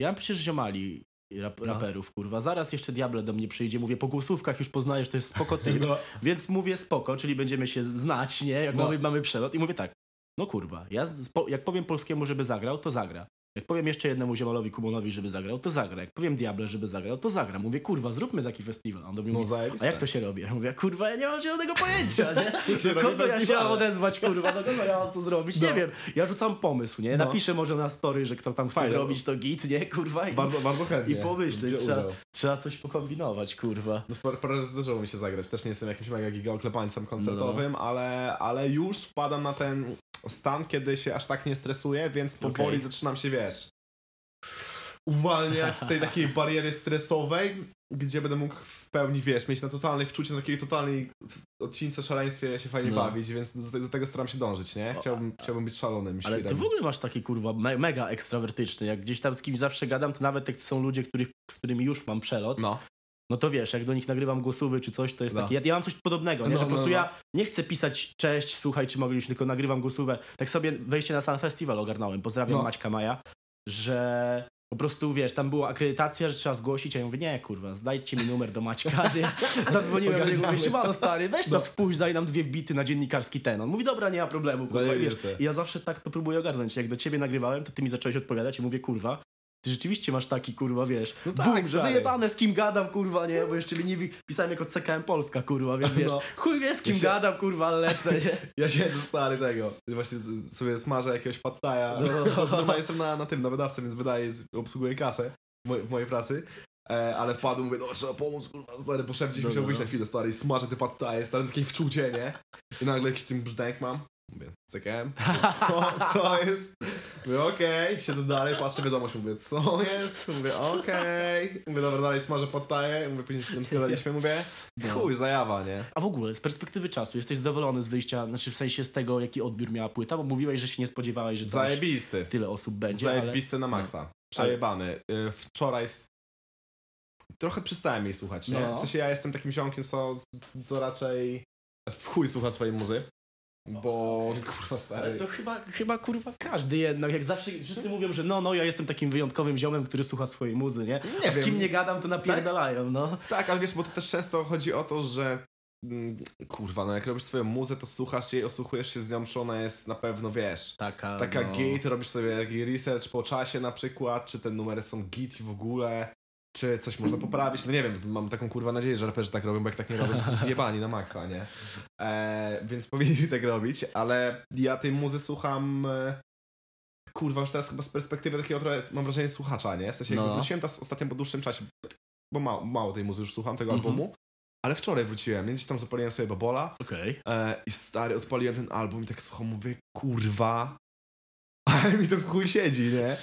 ja mam przecież ziomali, rap, No. raperów, kurwa. Zaraz jeszcze Diable do mnie przyjdzie, mówię, po głosówkach już poznajesz, to jest spoko typ. [LAUGHS] No. Więc mówię spoko, czyli będziemy się znać, nie? Jak No. mamy, mamy przelot. I mówię tak, no kurwa, ja z, po, jak powiem polskiemu, żeby zagrał, to zagra. Jak powiem jeszcze jednemu ziomalowi Kubonowi, żeby zagrał, to zagra. Jak powiem Diable, żeby zagrał, to zagra. Mówię, kurwa, zróbmy taki festiwal. On do mnie No mówi, a jak to się robi? Ja mówię, kurwa, ja nie mam zielonego pojęcia, [LAUGHS] nie? się kogo ja się mam odezwać, kurwa, do kogo ja mam to zrobić? Nie No. wiem. Ja rzucam pomysł, nie? No. Napiszę może na story, że kto tam chce Fajne. zrobić to git, nie? Kurwa. I, Bardzo, bardzo chętnie. i pomyśleć, trzeba, trzeba coś pokombinować, kurwa. No, parę, parę razy zdarzyło mi się zagrać. Też nie jestem jakimś mega giga oklepańcem koncertowym, ale, ale już wpadam na ten stan, kiedy się aż tak nie stresuję, więc powoli Okej. zaczynam się, wiesz, uwalniać z tej takiej bariery stresowej, gdzie będę mógł w pełni, wiesz, mieć na totalnej wczucie, na takiej totalnej odcince szaleństwie się fajnie No. bawić, więc do, do tego staram się dążyć, nie? Chciałbym, chciałbym być szalonym Ale ty w ogóle masz taki kurwa me mega ekstrawertyczny. Jak gdzieś tam z kimś zawsze gadam, to nawet jak to są ludzie, których, z którymi już mam przelot, No. No to wiesz, jak do nich nagrywam głosówy czy coś, to jest No. taki. Ja, ja mam coś podobnego, nie? No, że po no, prostu no. ja nie chcę pisać cześć, słuchaj, czy mogę już, tylko nagrywam głosówę. Tak sobie wejście na Sun Festival ogarnąłem. Pozdrawiam No. Maćka Maja, że. Po prostu, wiesz, tam była akredytacja, że trzeba zgłosić, a ja mówię, nie, kurwa, zdajcie mi numer do Maćka? [LAUGHS] Zadzwoniłem do niego, mówię, siemano stary, weź No. nas wpuść, daj nam dwie wbity na dziennikarski ten. On mówi, dobra, nie ma problemu, kurwa, wiesz, i ja zawsze tak to próbuję ogarnąć. Jak do ciebie nagrywałem, to ty mi zacząłeś odpowiadać i mówię, kurwa, rzeczywiście masz taki, kurwa, wiesz, No no tak, boom, że wyjebane z kim gadam, kurwa, nie, bo jeszcze liniwi pisałem jako CKM Polska, kurwa, więc wiesz, No. chuj wie z kim Ja się- gadam, kurwa, lecę, nie? [LAUGHS] Ja siedzę stary tego. Właśnie sobie smażę jakiegoś pattaja. No. [LAUGHS] Normalnie jestem na, na tym, na wydawcę, więc wydaję, obsługuję kasę w, moj, w mojej pracy. E, ale wpadł, mówię, no trzeba pomóc, kurwa, stary, szef gdzieś No, musiał no, wyjść no. na chwilę, stary, i smażę te pattaje, stary, takie wczucie, nie? I nagle jakiś tym brzdęk mam. Mówię, CKM? [LAUGHS] Co, co jest? Mówię, okej, siedzę dalej, patrzę wiadomość, mówię, co jest? Mówię, okej. Mówię, dobra, dalej smażę pattaje, mówię, później się tym zgadaliśmy, mówię, No. chuj, zajawa, nie? A w ogóle, z perspektywy czasu, jesteś zadowolony z wyjścia, znaczy w sensie z tego, jaki odbiór miała płyta, bo mówiłeś, że się nie spodziewałeś, że Zajebisty. tyle osób będzie, ale... Zajebiste na maksa. Przejebany. Y, Wczoraj trochę przestałem jej słuchać, nie? No. W sensie ja jestem takim ziomkiem, co, co raczej w chuj słucha swojej muzy. Bo kurwa Ale stary. to chyba, chyba kurwa każdy jednak, jak zawsze wszyscy mówią, że no, no, ja jestem takim wyjątkowym ziomem, który słucha swojej muzy, nie? Nie A z wiem. kim nie gadam, to napierdalają, no. Tak, ale wiesz, bo to też często chodzi o to, że mm, kurwa, no jak robisz swoją muzę, to słuchasz jej, osłuchujesz się z nią, czy ona jest na pewno, wiesz, Taka, taka no. git, robisz sobie taki research po czasie na przykład, czy te numery są git i w ogóle, czy coś można poprawić, no nie wiem, mam taką kurwa nadzieję, że raperzy tak robią, bo jak tak nie robią, to są zjebani na maksa, nie? E, więc [LAUGHS] powinni tak robić, ale ja tej muzy słucham e, kurwa, już teraz chyba z perspektywy takiego trochę, mam wrażenie, słuchacza, nie? W sensie No. wróciłem teraz ostatnio po dłuższym czasie, bo mało, mało tej muzy już słucham, tego Mhm. albumu, ale wczoraj wróciłem, nie? Gdzieś tam zapaliłem sobie babola, Okej. E, I stary, odpaliłem ten album i tak słucham, mówię, kurwa. Ale mi to w chuj siedzi, nie?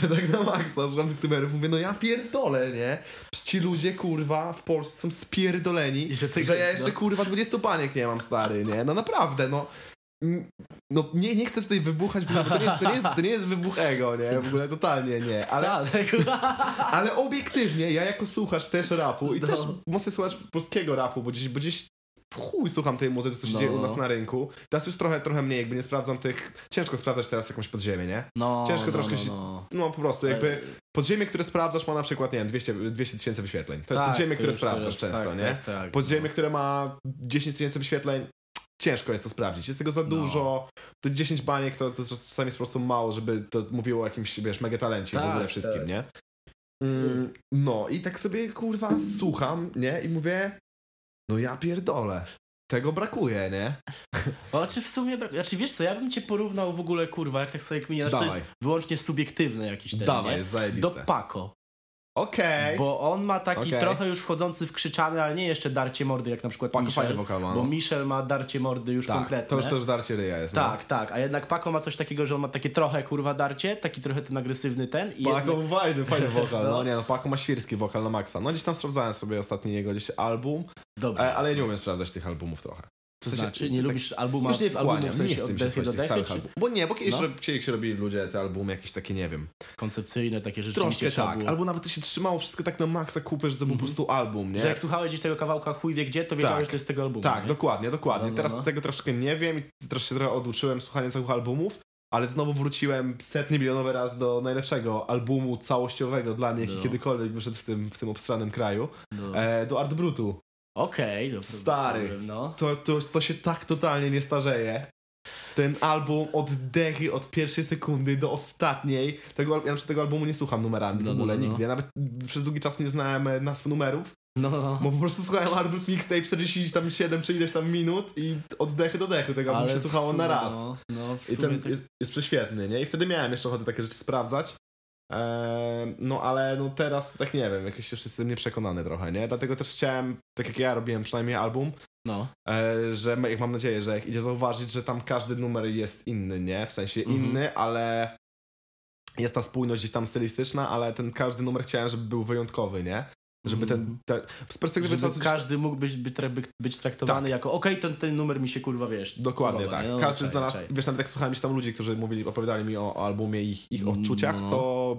[LAUGHS] tak na maksa, słucham tych numerów, mówię, no ja pierdolę, nie? Przecież Ci ludzie, kurwa, w Polsce są spierdoleni, I że ty- że ja jeszcze, no. kurwa, 20 baniek nie mam, stary, nie? No naprawdę, no. No nie, nie chcę tutaj wybuchać, bo to nie, jest, to, nie jest, to nie jest wybuch ego, nie? W ogóle totalnie nie. Ale, [LAUGHS] Ale, obiektywnie, ja jako słuchacz też rapu i No. też mocny słuchacz polskiego rapu, bo gdzieś, bo gdzieś w chuj słucham tej muzyki, co się No. dzieje u nas na rynku. Teraz już trochę, trochę mniej, jakby nie sprawdzam tych... Ciężko sprawdzać teraz jakąś podziemie, nie? No, Ciężko no, troszkę no, się- no. No po prostu jakby podziemie, które sprawdzasz ma na przykład, nie wiem, 200 200 tysięcy wyświetleń. To jest Tak, podziemie, które sprawdzasz jest, często, tak, nie? Tak, tak, Podziemie, które ma 10 tysięcy wyświetleń, ciężko jest to sprawdzić. Jest tego za No. dużo. Te 10 baniek to, to czasami jest po prostu mało, żeby to mówiło o jakimś, wiesz, mega talencie w Tak, ogóle wszystkim, tak. nie? Mm, no i tak sobie, kurwa, słucham, nie? I mówię, no ja pierdolę. Tego brakuje, nie? [LAUGHS] No, czy w sumie brak... Znaczy, wiesz co, ja bym cię porównał w ogóle, kurwa, jak tak sobie kminię, znaczy, to Dawaj. jest wyłącznie subiektywny jakiś ten, Dawaj, nie? jest Do zajebiste. Paco. Okej. Bo on ma taki Okej. trochę już wchodzący w krzyczany, ale nie jeszcze darcie mordy, jak na przykład Paco fajny Michel. wokal ma, Bo no. Michel ma darcie mordy już Tak, konkretne. to już, to już darcie ryja jest, Tak, tak, a jednak Paco ma coś takiego, że on ma takie trochę kurwa darcie, taki trochę ten agresywny ten i no. Paco jednak... fajny, fajny [LAUGHS] wokal, no. No. nie no, Paco ma świrski wokal na maksa. No gdzieś tam sprawdzałem sobie ostatni jego gdzieś album, Dobra, e, ale ja nie umiem sprawdzać tych albumów trochę. To w sensie- znaczy, nie tak- lubisz albuma, Już nie albumu wkłaniam, w sensie nie chcę od dechy do czy. Bo nie, bo kiedyś, No. rob- kiedyś robili ludzie te albumy jakieś takie, nie wiem, koncepcyjne takie rzeczy troszkę tak, było. albo nawet to się trzymało wszystko tak na maksa kupę, że to był po prostu album, nie? Że jak słuchałeś gdzieś tego kawałka chuj wie gdzie, to wiedziałeś, Tak. że to jest tego albumu. Tak, nie? dokładnie, dokładnie. No, no, Teraz no. tego troszkę nie wiem i też się trochę oduczyłem słuchania całych albumów, ale znowu wróciłem setny milionowy raz do najlepszego albumu całościowego dla mnie, jaki No. kiedykolwiek wyszedł w tym, w tym obstranym kraju, No. e, do Art Brutu. Okej, dobra. Stary. powiem, No. To, to, to się tak totalnie nie starzeje. Ten album od dechy, od pierwszej sekundy do ostatniej. Tego, ja tego albumu nie słucham numerami No, w no, ogóle no, no. nigdy. Ja nawet przez długi czas nie znałem e, nazw numerów, No, no. bo po prostu słuchałem Arbut Mixtape 47 czy ileś tam minut i od dechy do dechy tego albumu się słuchało sumie, na raz. No, no I ten tak... jest, jest prześwietny, nie? I wtedy miałem jeszcze ochotę takie rzeczy sprawdzać. No ale no teraz tak nie wiem, jakoś już jestem nieprzekonany trochę, nie? Dlatego też chciałem, tak jak ja robiłem przynajmniej album, No. e, że jak mam nadzieję, że jak idzie zauważyć, że tam każdy numer jest inny, nie? W sensie Mhm. inny, ale jest ta spójność gdzieś tam stylistyczna, ale ten każdy numer chciałem, żeby był wyjątkowy, nie? Żeby ten, Mhm. te, z perspektywy Żeby czasu... każdy mógł być, być, być, traktowany jako okej, ten, ten numer mi się kurwa, wiesz, Dokładnie podoba, tak. No, Każdy czaj, znalazł, czaj. wiesz, nawet jak słuchałem gdzieś tam ludzi, którzy mówili, opowiadali mi o, o albumie i ich, ich Mm, odczuciach, no. to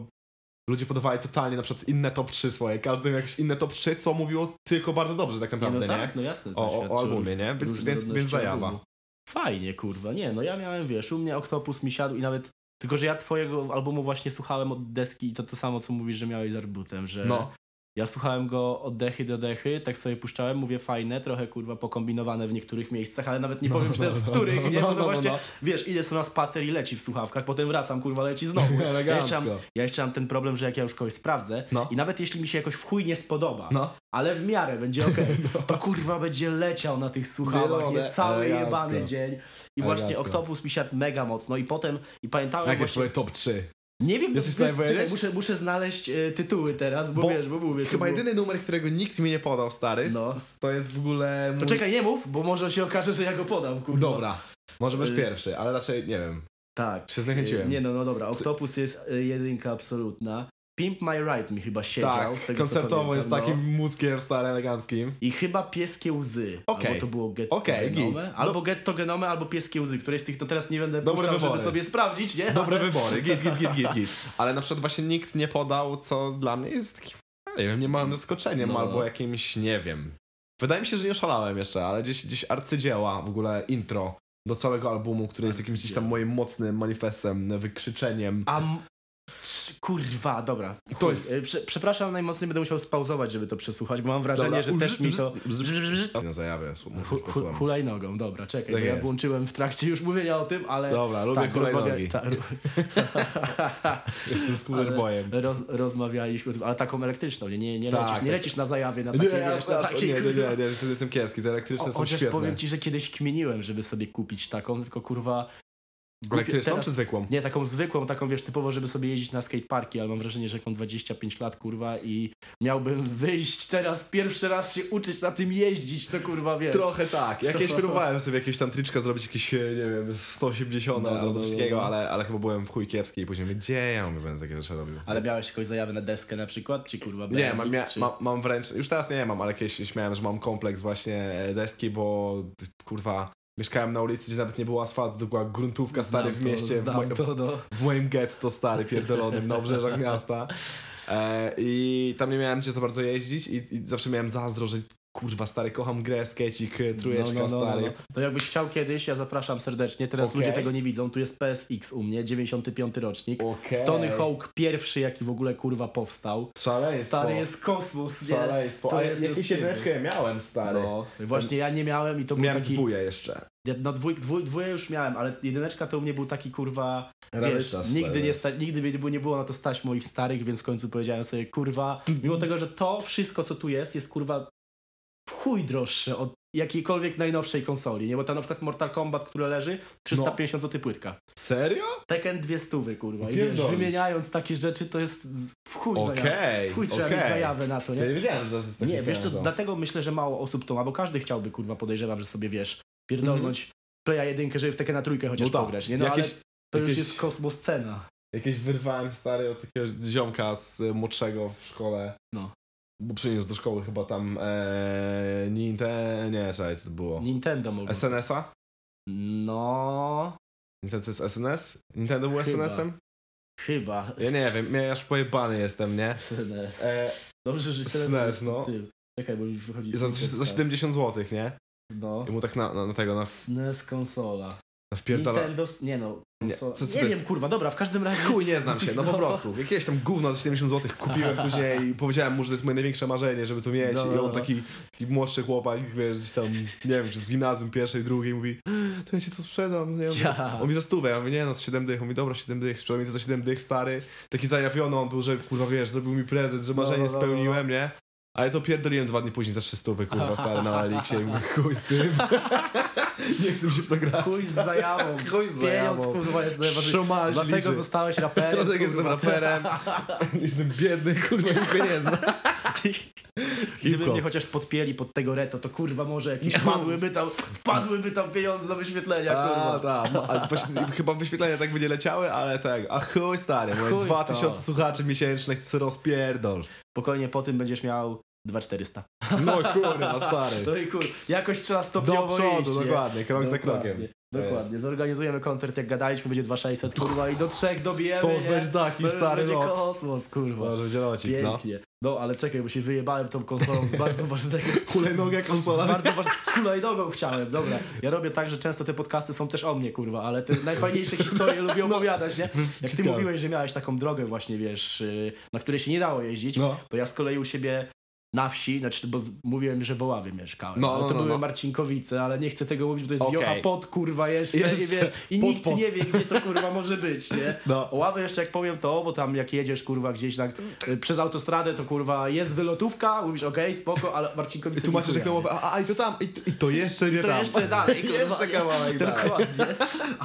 ludzie podawali totalnie na przykład inne top 3 swoje. Każdy miał jakieś inne top 3, co mówiło tylko bardzo dobrze tak Nie, naprawdę, no nie? tak, no jasne. to O, o, o albumie, nie? Więc, więc, więc zajawa. albumu. Fajnie, kurwa. Nie, no ja miałem, wiesz, u mnie Octopus mi siadł i nawet... Tylko, że ja twojego albumu właśnie słuchałem od deski i to to samo, co mówisz, że miałeś z Arbutem, że No. Ja słuchałem go od dechy do dechy, tak sobie puszczałem, mówię fajne, trochę kurwa pokombinowane w niektórych miejscach, ale nawet nie powiem już teraz w których, nie? Bo to no, właśnie, no. wiesz, idę sobie na spacer i leci w słuchawkach, potem wracam, kurwa, leci znowu. [LAUGHS] Ja jeszcze, mam, ja jeszcze mam ten problem, że jak ja już kogoś sprawdzę No. i nawet jeśli mi się jakoś w chuj nie spodoba, No. ale w miarę będzie [LAUGHS] okej, to kurwa będzie leciał na tych słuchawach, Wielone, nie? Cały jebany dzień. I właśnie. Octopus mi siadł mega mocno i potem, i pamiętałem Jak jest właśnie, twoje top 3? Nie wiem, Jesteś wiesz, powiedzieć? czekaj, muszę, muszę znaleźć e, tytuły teraz, bo, Bo wiesz, bo mówię. to Chyba było- jedyny numer, którego nikt mi nie podał, stary, No. to jest w ogóle... Mój... To czekaj, nie mów, bo może się okaże, że ja go podam, kurwa. Dobra. Może będziesz Y- pierwszy, ale raczej nie wiem. Tak. Się zniechęciłem. Nie no, no dobra, Octopus jest e, jedynka absolutna. Pimp My Ride mi chyba siedział. tak, z tego, koncertowo jest pamiętam, takim no. mózgiem stary eleganckim. I chyba Pieskie Łzy. Okej. Albo to było Getto Okej, Genome. git. Albo No. Getto Genome, albo Pieskie Łzy. Któreś z tych to teraz nie będę Dobre puszczał, żeby wybory. sobie sprawdzić, nie? Dobre Ale- wybory, git, git, git, git, git. [LAUGHS] Ale na przykład właśnie nikt nie podał, co dla mnie jest takim, nie wiem, niemałym zaskoczeniem No. albo jakimś, nie wiem. Wydaje mi się, że nie oszalałem jeszcze, ale gdzieś, gdzieś arcydzieła, w ogóle intro do całego albumu, który jest jakimś gdzieś tam moim mocnym manifestem, wykrzyczeniem. A Kurwa, dobra. To jest- E, Prze przepraszam, najmocniej będę musiał spauzować, żeby to przesłuchać, bo mam wrażenie, Dobra, że też mi to... Na zajawę, Hu- hu- Hulajnogą, dobra, czekaj, Tak ja włączyłem w trakcie już mówienia o tym, ale... Dobra, lubię tak, hulajnogi. ta... Jestem scooterboyem. Roz, rozmawialiśmy o tym, ale taką elektryczną, nie, nie, nie, Tak, lecisz, nie tak. lecisz na zajawie na Nie, takie, ja, wiesz, na takiej, nie, nie, nie, nie, wtedy jestem kiepski, te elektryczne O, są chociaż świetne. powiem ci, że kiedyś kmieniłem, żeby sobie kupić taką, tylko kurwa... Elektryczną teraz- czy zwykłą? Nie, taką zwykłą, taką wiesz, typowo, żeby sobie jeździć na skateparki, ale mam wrażenie, że jak mam 25 lat, kurwa, i miałbym wyjść teraz pierwszy raz się uczyć na tym jeździć, to kurwa, wiesz. Trochę tak. Jakieś [LAUGHS] próbowałem sobie jakieś tam triczka zrobić, jakieś, e, nie wiem, 180 No, no, albo no, coś no, takiego, no. ale, ale chyba byłem w chuj kiepski i później mówię, gdzie ja mówię, będę takie rzeczy robił. Ale miałeś jakąś zajawę na deskę na przykład, czy kurwa BMX, Nie, mam, mia, czy... mam, mam wręcz, już teraz nie mam, ale kiedyś śmiałem, że mam kompleks właśnie e, deski, bo kurwa, mieszkałem na ulicy, gdzie nawet nie było asfaltu, to była gruntówka stary Znam w mieście, to, w, moim, to, no. w moim getto stary, pierdolonym, na obrzeżach miasta. E, I tam nie miałem gdzie za bardzo jeździć i, i zawsze miałem zazdro, że kurwa stary, kocham grę, skecik, e, trójeczka No, no, no, no, stary. no. To jakbyś chciał kiedyś, ja zapraszam serdecznie, teraz Okej. ludzie tego nie widzą, tu jest PSX u mnie, 95 rocznik. Okej. Tony Hawk pierwszy, jaki w ogóle kurwa powstał. Szaleństwo. Stary jest kosmos, nie? Szaleństwo. To A jest jakieś jedyneczkę ja miałem, stary. No, właśnie ja nie miałem i to był Miałem taki... dwóje jeszcze. No dwój, dwój, dwóje już miałem, ale jedyneczka to u mnie był taki kurwa, wiesz, Rarytas, nigdy nie, sta, nigdy nie było na to stać moich starych, więc w końcu powiedziałem sobie, kurwa, mimo tego, że to wszystko, co tu jest, jest kurwa w chuj droższe od jakiejkolwiek najnowszej konsoli, nie? Bo tam na przykład Mortal Kombat, które leży, 350 zł płytka. Serio? Tekken dwie stówy, kurwa. I wiesz, wymieniając takie rzeczy, to jest w chuj zajawę. Okej, W chuj trzeba okej. mieć zajawę na to, Ja nie nie? wiedziałem, że to jest taki Nie, wiesz co, sens, no. dlatego myślę, że mało osób to ma, bo każdy chciałby, kurwa, podejrzewam, że sobie, wiesz, pierdolnąć Playa jedynkę, żeby w Tekkena trójkę chociaż. No tak. pograć, nie? No Jakieś- ale to już jakieś- jest kosmos cena. Jakieś wyrwałem stary od jakiegoś ziomka z młodszego w szkole. No. Bo przyniósł do szkoły chyba tam e, Nintendo, nie, czekaj, co to było? Nintendo mogło. SNS-a? No, Nintendo to jest SNS? Nintendo był. SNS-em? chyba. Ja nie wiem, ja aż pojebany jestem, nie? SNES. E, Dobrze, że teraz SNES, no. Czekaj, bo już wychodzi za, za 70 zł, nie? No. I mu tak na, na, na tego, na... SNES konsola. Wpierdala... Nintendo, nie no, Nie, co, co- nie wiem jest? kurwa, dobra, w każdym razie... Chuj, nie znam się, no po prostu. Jakieś tam gówno za 70 zł kupiłem [LAUGHS] później i powiedziałem mu, że to jest moje największe marzenie, żeby to mieć. No, no, I on no. taki, taki młodszy chłopak, wiesz, gdzieś tam, nie wiem, czy w gimnazjum pierwszej, drugiej, mówi, to ja ci to sprzedam. Nie? Ja. On mi za stówę, ja mówię, nie no, z 7 dych. On mi, dobra, 7 dych, sprzedał mi to za 7 dych, stary. Taki zajawiony on był, że kurwa, wiesz, zrobił mi prezent, że marzenie no, no, no. spełniłem, nie? Ale to pierdoliłem dwa dni później za 300, kurwa, stary, na [LAUGHS] Eliksie i mówię, chuj z tym. [LAUGHS] nie chcę mi się w to grać. Chuj z zajawą. [LAUGHS] Chuj z Pieniądz zajawą. kurwa jest najważniejszy. Dlatego liczy. zostałeś [LAUGHS] raperem. Dlatego jestem kurwa. raperem. [LAUGHS] Jestem biedny, kurwa, nikt mnie nie zna. Gdyby mnie chociaż podpięli pod tego reto, to kurwa może jakieś wpadłyby tam, wpadłyby tam pieniądze do wyświetlenia, A, kurwa. tak, no, ale właśnie, chyba wyświetlenia tak by nie leciały, ale tak, a chuj stary, moje Chuj w 2000 to. słuchaczy miesięcznych, co rozpierdol. Spokojnie po tym będziesz miał 2400. No kurwa, stary. No i kur, jakoś trzeba Do stopniowo przodu, iść, nie? dokładnie, krok za Dokładnie, krokiem. Dokładnie. Zorganizujemy koncert, jak gadaliśmy, będzie 2600, kurwa, i do trzech dobijemy, To już będzie taki stary będzie lot. kosmos, kurwa. Może będzie locik, no. Pięknie. No. ale czekaj, bo się wyjebałem tą konsolą z bardzo ważnego... [LAUGHS] Hulajnogę konsola. Z bardzo ważnego... Z hulajnogą chciałem, dobra. Ja robię tak, że często te podcasty są też o mnie, kurwa, ale te najfajniejsze historie lubię opowiadać, nie? Jak ty mówiłeś, że miałeś taką drogę właśnie, wiesz, y, na której się nie dało jeździć, No. to ja z kolei u siebie na wsi, znaczy, bo mówiłem, że w Oławie mieszkałem, No, no, to no, były no. Marcinkowice, ale nie chcę tego mówić, bo to jest Okej. wiocha pod, kurwa, jeszcze, Jeszcze i wiesz, i pod, nikt pod. nie wie, gdzie to, kurwa, może być, nie? [LAUGHS] No. Oławę jeszcze jak powiem to, bo tam jak jedziesz kurwa gdzieś tak y, przez autostradę, to kurwa jest wylotówka, mówisz okej, spoko, ale Marcinkowice I tu nie chuja, to a, a i to tam, i, to- i to jeszcze nie to tam. jeszcze dalej, [LAUGHS] kurwa, jeszcze nie? kawałek dalej. Dokładnie.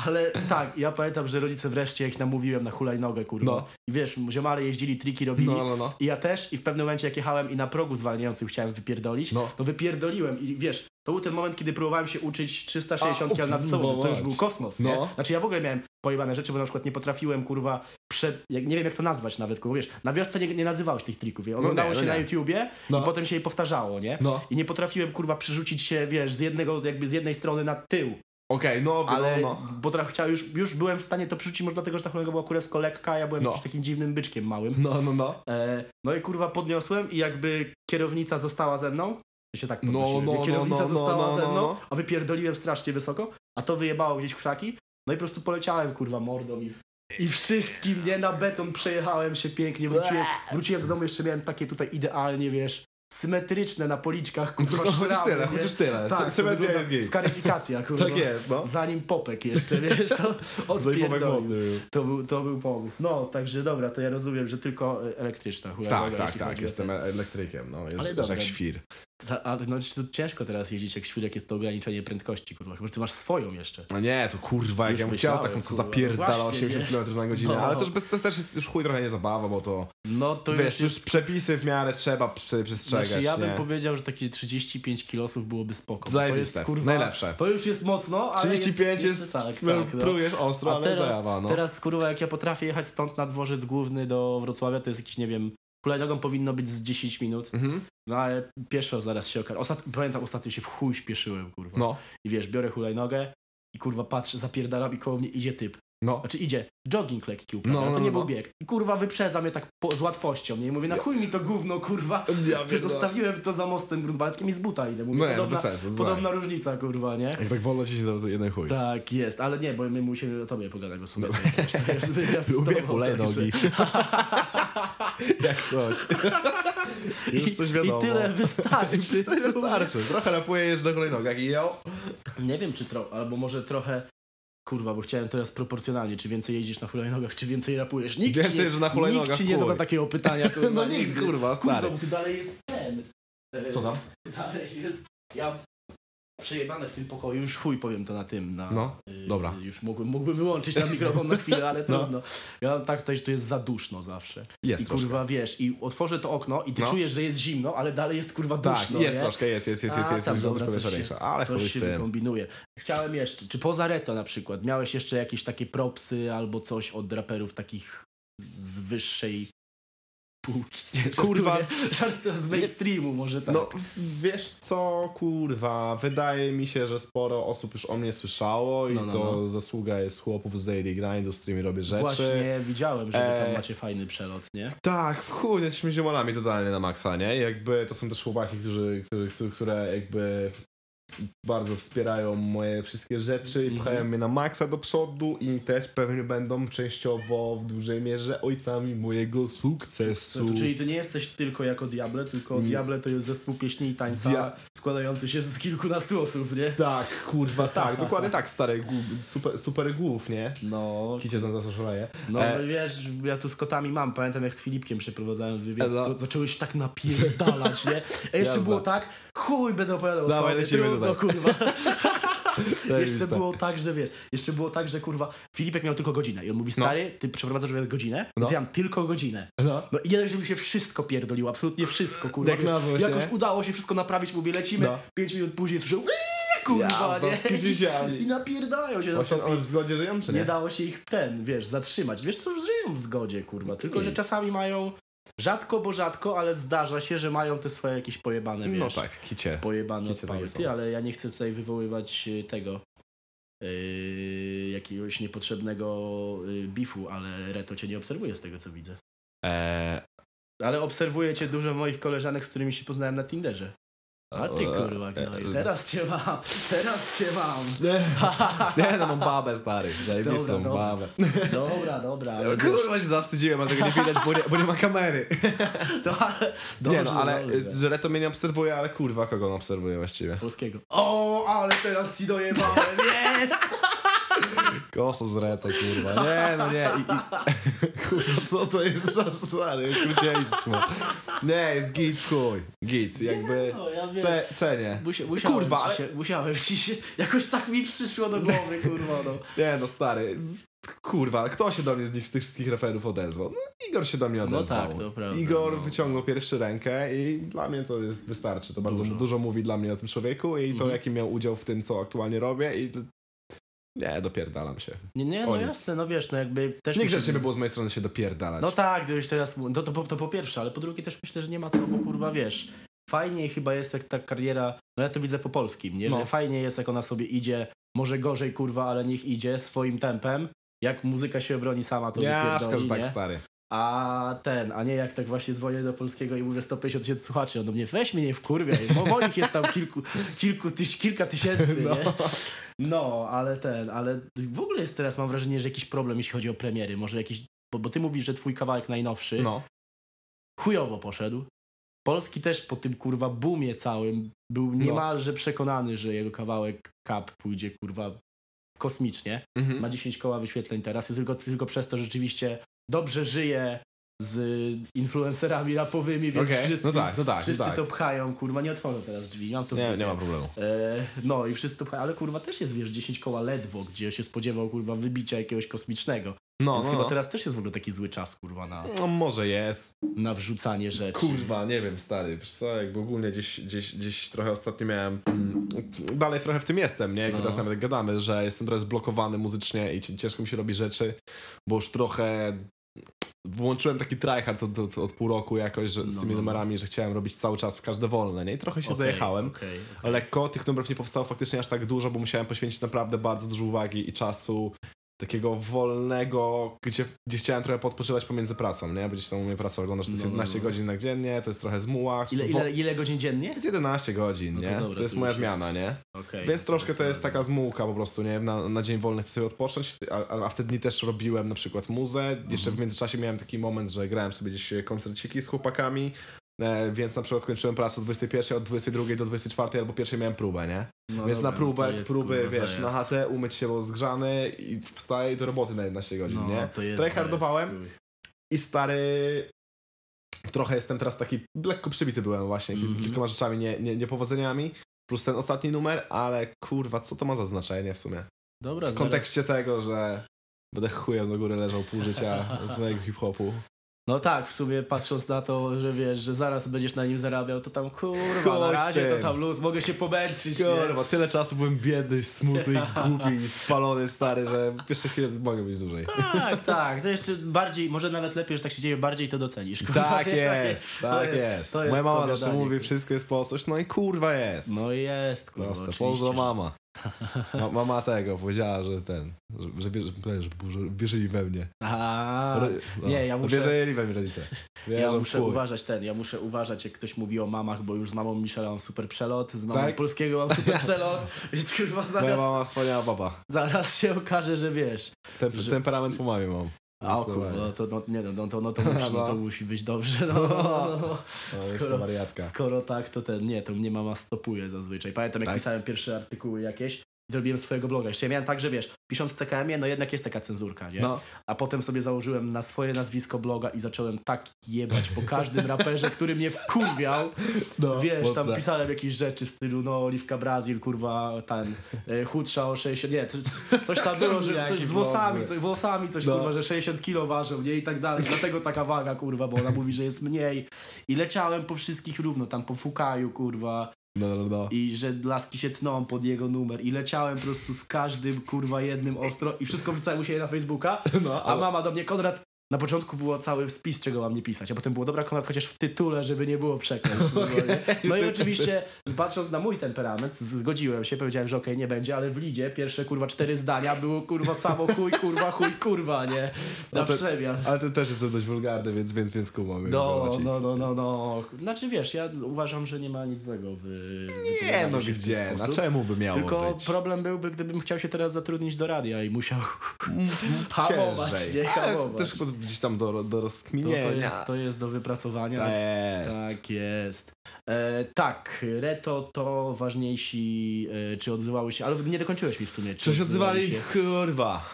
Ale tak, ja pamiętam, że rodzice wreszcie ich namówiłem na hulajnogę, kurwa. No. I wiesz, ziomale jeździli, triki robili. No, no. I ja też, i w pewnym momencie jak jechałem i na progu zwalniającym chciałem wypierdolić, No. wypierdoliłem i wiesz, to był ten moment, kiedy próbowałem się uczyć 360 A, km nad o, sobą, to już był kosmos, No. nie? Znaczy ja w ogóle miałem pojebane rzeczy, bo na przykład nie potrafiłem, kurwa, przed, jak, nie wiem jak to nazwać nawet, kurwa, wiesz, na wiosce nie, nie nazywałeś tych trików, nie? oglądało nie, no się na nie. YouTubie No. i potem się je powtarzało, nie? No. I nie potrafiłem, kurwa, przerzucić się, wiesz, z jednego, jakby z jednej strony na tył, Okej, no, ale no, no. bo tra- chciałem, już, już byłem w stanie to przerzucić, może dlatego, że ta hulajnoga była kurewsko lekka, ja byłem No. jakimś takim dziwnym byczkiem małym. No, no, no. E, no i kurwa podniosłem i jakby kierownica została ze mną. Ja się tak No, no, nie? kierownica no, no, została no, ze no, mną, no. a wypierdoliłem strasznie wysoko, a to wyjebało gdzieś w krzaki. No i po prostu poleciałem kurwa mordą i, i wszystkim, nie, na beton przejechałem się pięknie, wróciłem, wróciłem do domu, jeszcze miałem takie tutaj idealnie, wiesz, symetryczne na policzkach, kurwa, No, chociaż tyle, nie? chociaż tyle. Tak, Sy- to symetria wygląda- jest git. Skaryfikacja, kurwa. Tak jest, no. Zanim popek jeszcze, [LAUGHS] wiesz, to Zajmowek odpierdolił. modny był. To był, to był pomysł. No, także dobra, to ja rozumiem, że tylko e, elektryczna hulajnoga. Tak, tak, jeśli tak, chodzi o jestem elektrykiem, no, jest, Ale dobra. jak świr. Ta, ale no to ciężko teraz jeździć jak świr, jak jest to ograniczenie prędkości, kurwa. Chyba, że ty masz swoją jeszcze. No nie, to kurwa, jak Już ja bym chciał taką, co kurwa, zapierdala właśnie, 80 nie? km na godzinę, No. ale to, bez, też jest już chuj trochę nie zabawa, bo to, No to wiesz, już już przepisy w miarę trzeba prze, przestrzegać, Znaczy, ja bym nie? powiedział, że takie 35 kilosów byłoby spoko. To jest, kurwa, najlepsze. To już jest mocno, ale 35 jest, jeszcze tak, no, tak, no. prujesz ostro, A ale teraz, zajawa, no. teraz kurwa, jak ja potrafię jechać stąd na dworzec główny do Wrocławia, to jest jakiś, nie wiem, hulajnogą powinno być z 10 minut, Mhm. no ale pieszo zaraz się okaże. Ostat... Pamiętam, ostatnio się w chuj śpieszyłem, kurwa. No, I wiesz, biorę hulajnogę i kurwa patrzę, zapierdalam i koło mnie idzie typ. No. Znaczy idzie, jogging lekki No, uprawia, to no, nie no. był bieg. I kurwa wyprzedza mnie tak po, z łatwością, nie? I mówię, na chuj mi to gówno, kurwa. Ja no. Zostawiłem to za mostem grunwaldzkim i z buta idę. Mówię, No no podobna, sensu, podobna różnica, kurwa, nie? Jak tak wolno ci się za jeden chuj. Tak, jest, ale nie, bo my musimy o tobie pogadać, bo sumie to jest, to jest wywiad Lubię hulajnogi. [LAUGHS] Jak coś. Już coś wiadomo. I tyle wystarczy. Tyle wystarczy. Trochę rapuję jeszcze na hulajnogach i jo. Nie wiem, czy trochę, albo może trochę... Kurwa, bo chciałem teraz proporcjonalnie, czy więcej jeździsz na hulajnogach, czy więcej rapujesz. Nikt Więcej ci nie, jeżdżę na hulajnogach, Nikt ci nie zada takiego pytania, [LAUGHS] kurwa. No nikt, nigdy. kurwa, stary. Kurwa, bo ty dalej jest ten. Co tam? [LAUGHS] Dalej jest... Ja przejebane w tym pokoju, już chuj powiem to na tym, na... No, y, dobra. Już mógłbym, mógłbym wyłączyć na mikrofon na chwilę, ale No. trudno. Ja tak tutaj, że tu jest za duszno zawsze. Jest I troszkę. kurwa, wiesz, i otworzę to okno i ty No. czujesz, że jest zimno, ale dalej jest kurwa duszno, Tak, jest nie? troszkę, jest, jest, jest, jest, A, jest, tam, jest, dobra, jest, coś jest się- ale Coś się wykombinuje. Chciałem jeszcze, czy poza Reto na przykład, miałeś jeszcze jakieś takie propsy albo coś od raperów takich z wyższej półki? Kurwa. żartuję. Z mainstreamu może tak. No, wiesz co, kurwa, wydaje mi się, że sporo osób już o mnie słyszało i No, no, to no. zasługa jest chłopów z Daily Grindu, z którymi robię rzeczy. Właśnie widziałem, że wy tam E, macie fajny przelot, nie? Tak, w chuj, jesteśmy ziomalami totalnie na maksa, nie? Jakby to są też chłopaki, którzy, którzy, które jakby bardzo wspierają moje wszystkie rzeczy i Mhm. pchają mnie na maksa do przodu i też pewnie będą częściowo w dużej mierze ojcami mojego sukcesu. Czyli ty nie jesteś tylko jako Diable, tylko Nie. Diable to jest zespół pieśni i tańca Dia- składający się z kilkunastu osób, nie? Tak, kurwa, tak, [LAUGHS] dokładnie tak, stary, gu- super, super głów, nie? No, Kicie tam zawsze szaleje. no E. wiesz, ja tu z kotami mam, pamiętam jak z Filipkiem przeprowadzałem wywiad, No. to zaczęły się tak napierdalać, nie? A jeszcze Jazda. było tak, chuj będę opowiadał Dawaj, sobie, lecimy trudno, tutaj. kurwa. [LAUGHS] jeszcze było tak, że wiesz, jeszcze było tak, że kurwa, Filipek miał tylko godzinę i on mówi, No. stary, ty przeprowadzasz wywiad godzinę, No. więc ja mam tylko godzinę. No. No i jeden, żeby się wszystko pierdoliło, absolutnie wszystko, kurwa. Jak wiesz, jakoś nie? udało się wszystko naprawić, mówię, lecimy, No. pięć minut później słyszę, "Eee, kurwa, z nie? kiciusiami. I napierdają się Właśnie on w zgodzie żyją, czy nie? Nie dało się ich ten, wiesz, zatrzymać. Wiesz co, żyją w zgodzie, kurwa. Tylko, że I- czasami mają, rzadko, bo rzadko, ale zdarza się, że mają te swoje jakieś pojebane, wiesz. No tak, kicie. Pojebane odpały. Ty, ale ja nie chcę tutaj wywoływać y, tego yy, jakiegoś niepotrzebnego y, bifu, ale Reto cię nie obserwuje z tego, co widzę. Eee, Ale obserwuję cię dużo moich koleżanek, z którymi się poznałem na Tinderze. A ty kurwa, no i teraz cię mam, teraz cię mam. Nie, nie no mam babę, stary, zajebistą Dobra, dobra. babę. Dobra, dobra, ale Kurwa się zawstydziłem, ale tego nie widać, bo nie, bo nie ma kamery. [LAUGHS] to, ale, dobrze, nie no, ale dobrze. że Reto mnie nie obserwuje, ale kurwa, kogo on obserwuje właściwie? Polskiego. O, ale teraz ci dojebałem, [LAUGHS] jest! Kosa z kurwa. Nie, no nie. I, i... [LAUGHS] Kurwa, co to jest za stary okrucieństwo? Nie, jest git w chuj. Git, jakby... No, ja wiem. Ce, cenię. Musia, musiałem, Kurwa, ale- się, musiałem ci się, jakoś tak mi przyszło do głowy, [LAUGHS] kurwa, no. Nie no, stary. Kurwa, kto się do mnie z nich, z tych wszystkich referów odezwał? No, Igor się do mnie No odezwał. tak, to prawda, Igor no. wyciągnął pierwszy rękę i dla mnie to jest, wystarczy. To bardzo Dużo. dużo, mówi dla mnie o tym człowieku i to, Mhm. jaki miał udział w tym, co aktualnie robię i... Nie, dopierdalam się. Nie, nie, no jasne, no wiesz, no jakby też... Nie mi się- grzecznie by było z mojej strony się dopierdalać. No tak, gdybyś teraz... No to, po- to po pierwsze, ale po drugie też myślę, że nie ma co, bo kurwa, wiesz, fajniej chyba jest jak ta kariera, no ja to widzę po polskim, nie? Że No. fajnie jest, jak ona sobie idzie, może gorzej, kurwa, ale niech idzie swoim tempem, jak muzyka się obroni sama, to Nie, aż wypierdoli, tak stary. A ten, a nie jak tak właśnie dzwonię do polskiego i mówię 150 tysięcy słuchaczy, on do mnie weź mnie nie wkurwiaj, bo moich jest tam kilku, kilku tyś, kilka tysięcy, No. nie? No, ale ten, ale w ogóle jest teraz, mam wrażenie, że jakiś problem, jeśli chodzi o premiery, może jakiś, bo, bo ty mówisz, że twój kawałek najnowszy No. chujowo poszedł. Polski też po tym kurwa boomie całym był niemalże przekonany, że jego kawałek Cup pójdzie kurwa kosmicznie Mhm. ma 10 koła wyświetleń teraz, tylko, tylko przez to że rzeczywiście dobrze żyje z influencerami rapowymi, więc Okej, wszyscy, no tak, no tak, wszyscy no tak. to pchają, kurwa, nie otworzą teraz drzwi, mam to w Nie, nie ma problemu. E, no i wszyscy to pchają, ale kurwa też jest, wiesz, 10 koła ledwo, gdzie się spodziewał, kurwa, wybicia jakiegoś kosmicznego. No, więc no, chyba no. teraz też jest w ogóle taki zły czas, kurwa, na, no może jest. na wrzucanie rzeczy. Kurwa, nie wiem, stary, co, jakby ogólnie gdzieś, gdzieś, gdzieś trochę ostatnio miałem, mm, dalej trochę w tym jestem, nie, jak No. teraz nawet gadamy, że jestem trochę zblokowany muzycznie i ci- ciężko mi się robi rzeczy, bo już trochę włączyłem taki tryhard od, od, od pół roku jakoś, że, z No, tymi no, no. numerami, że chciałem robić cały czas w każde wolne, nie, i trochę się Okej, zajechałem. okej, okej. Lekko, tych numerów nie powstało faktycznie aż tak dużo, bo musiałem poświęcić naprawdę bardzo dużo uwagi i czasu takiego wolnego, gdzie, gdzie chciałem trochę podpoczywać pomiędzy pracą, nie? Bo gdzieś tam u mnie praca wygląda, że to jest No, no, 11 no. godzin na dziennie, to jest trochę zmuła. Ile, ile, ile godzin dziennie? To jest 11 godzin, No to nie? dobra, to jest to moja jest- zmiana, nie? Okay, Więc troszkę to jest taka zmułka po prostu, nie? Na, na dzień wolny chcę sobie odpocząć, a, a, w te dni też robiłem na przykład muzę. Jeszcze Mhm. w międzyczasie miałem taki moment, że grałem sobie gdzieś koncerciki z chłopakami, więc na przykład kończyłem pracę od 21, od 22 do 24 albo pierwszej miałem próbę, nie? No Więc dobra, na próbę, to z próby, kurwa, wiesz, na HT, umyć się, bo zgrzany i wstaję do roboty na 11 godzin, No, nie? to jest Tryhardowałem. I stary... Trochę jestem teraz taki, lekko przybity byłem właśnie, kil- Mhm. kilkoma rzeczami, nie, nie, niepowodzeniami, plus ten ostatni numer, ale kurwa, co to ma za znaczenie w sumie? Dobra, W kontekście tego, że będę chujem do góry leżał pół życia z mojego hip-hopu. No tak, w sumie patrząc na to, że wiesz, że zaraz będziesz na nim zarabiał, to tam kurwa, Chuj na razie to tam luz, mogę się pomęczyć, nie? Kurwa, tyle czasu byłem biedny, smutny, [LAUGHS] głupi i spalony, stary, że jeszcze chwilę mogę być dłużej. Tak, [LAUGHS] tak, to jeszcze bardziej, może nawet lepiej, że tak się dzieje, bardziej to docenisz. kurwa, Tak nie? jest, tak jest. to jest Moja mama zawsze mówi, wszystko jest po coś, no i kurwa jest. No jest, kurwa, Proste, pozdro mama. Ma, mama tego powiedziała, że ten, że, że, wierzy, że, wierzyli we mnie. A, no, nie, ja muszę- Wierzyli we mnie rodzice. ja w muszę uważać ten, ja muszę uważać jak ktoś mówi o mamach, bo już z mamą Michela mam super przelot, z mamą Tak? polskiego mam super [LAUGHS] przelot, więc Moja zaraz, mama wspaniała baba. zaraz się okaże, że wiesz. Tem, Że- Temperament po mamie mam. A o kurwa, no to, no, nie, no, no, to, no, to [LAUGHS] musi, no, to musi być dobrze. No, no, [LAUGHS] no, no. Skoro-. Skoro tak, to ten, nie, to mnie mama stopuje zazwyczaj. Pamiętam, jak Tak? pisałem pierwsze artykuły jakieś, zrobiłem swojego bloga. Jeszcze ja miałem tak, że wiesz, pisząc w CKM-ie, no jednak jest taka cenzurka, nie? No. A potem sobie założyłem na swoje nazwisko bloga i zacząłem tak jebać po każdym raperze, który mnie wkurwiał. No, Wiesz, tam pisałem jakieś rzeczy w stylu, no, Oliwka Brazil, kurwa, ten, e, chudsza o 60, nie, coś, coś tam było, że coś z włosami, coś, włosami coś, No. kurwa, że 60 kilo ważą, nie, i tak dalej, dlatego taka waga, kurwa, bo ona mówi, że jest mniej. I leciałem po wszystkich równo, tam po Fukaju, kurwa, No, no, no. i że laski się tną pod jego numer i leciałem po prostu z każdym, kurwa, jednym ostro i wszystko wrzucałem u siebie na Facebooka, no a mama do mnie, Konrad, na początku było cały spis, czego mam nie pisać, a potem było, dobra, Konrad, chociaż w tytule, żeby nie było przekleństw. [LAUGHS] No i [LAUGHS] oczywiście, patrząc na mój temperament, zgodziłem się, powiedziałem, że okej, nie będzie, ale w lidzie pierwsze, kurwa, cztery zdania było, kurwa, samo chuj, kurwa, chuj, kurwa, nie? Na to- przemian. Ale ten też jest dość wulgarny, więc, więc, więc kumam. No, no, no, no, no. Znaczy wiesz, ja uważam, że nie ma nic złego w Nie, no gdzie? Na sposób. czemu by miało Tylko być? problem byłby, gdybym chciał się teraz zatrudnić do radia i musiał [LAUGHS] hamować, Ciężej. nie to hamować. też gdzieś tam do, do To, to, rozkminienia. jest, to jest do wypracowania. To jest. Tak jest. E, tak, Reto to ważniejsi, e, czy odzywały się, ale nie dokończyłeś mi w sumie. Czy Coś odzywali? się? Kurwa.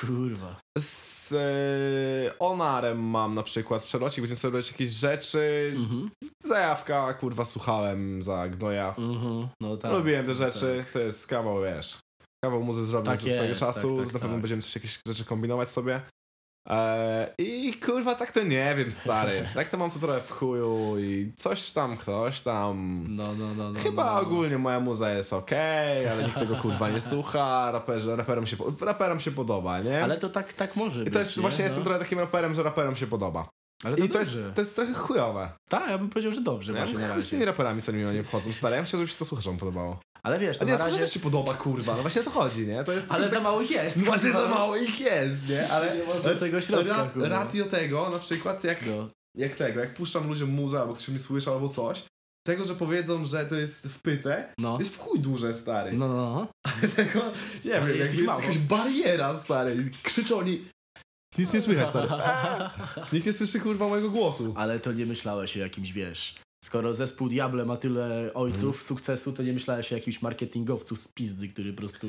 Kurwa. Z e, Onarem mam na przykład przelocik, będziemy sobie robić jakieś rzeczy. Mhm. Zajawka, kurwa, słuchałem za gnoja. Mhm. No tak. Lubiłem te no rzeczy, to jest kawał, wiesz. Kawał muzy zrobił Tak ze swojego jest, czasu, tak, tak, na pewno tak. będziemy coś, jakieś rzeczy kombinować sobie. Eee, I kurwa, tak to nie wiem, stary. [LAUGHS] Tak to mam to trochę w chuju i coś tam, ktoś tam. No, no, no, no. Chyba no. ogólnie moja muza jest okej, ale nikt tego kurwa nie słucha. Raperzy, raperom, się, raperom się podoba, nie? Ale to tak, tak może I być, to jest nie? właśnie, no. jestem trochę takim raperem, że raperom się podoba. Ale I to jest, to jest trochę chujowe. Tak, ja bym powiedział, że dobrze Ja właśnie na chuj z tymi razie. raperami, co mi nie wchodzą. Stary, ja myślę, że mi się to słuchaczom podobało. Ale wiesz, to nie, na razie... też się podoba, kurwa. No właśnie o to chodzi, nie? To jest Ale za mało jest. No właśnie za mało ich jest, nie? Ale Nie złotego środka, ra- kurwa. ratio tego, na przykład jak, No. jak tego, jak puszczam ludziom muzę, albo ktoś mnie słyszał, albo coś, tego, że powiedzą, że to jest wpyte, No. jest w chuj duże, stary. No, no, no. Tego, nie Ale wiem, jest ich jest mało. jakaś bariera, stary. Krzyczą oni... Nic nie słychać, stary. Eee, [LAUGHS] Nikt nie słyszy, kurwa, mojego głosu. Ale to nie myślałeś o jakimś, wiesz... Skoro zespół Diable ma tyle ojców sukcesu, to nie myślałeś o jakimś marketingowcu z pizdy, który po prostu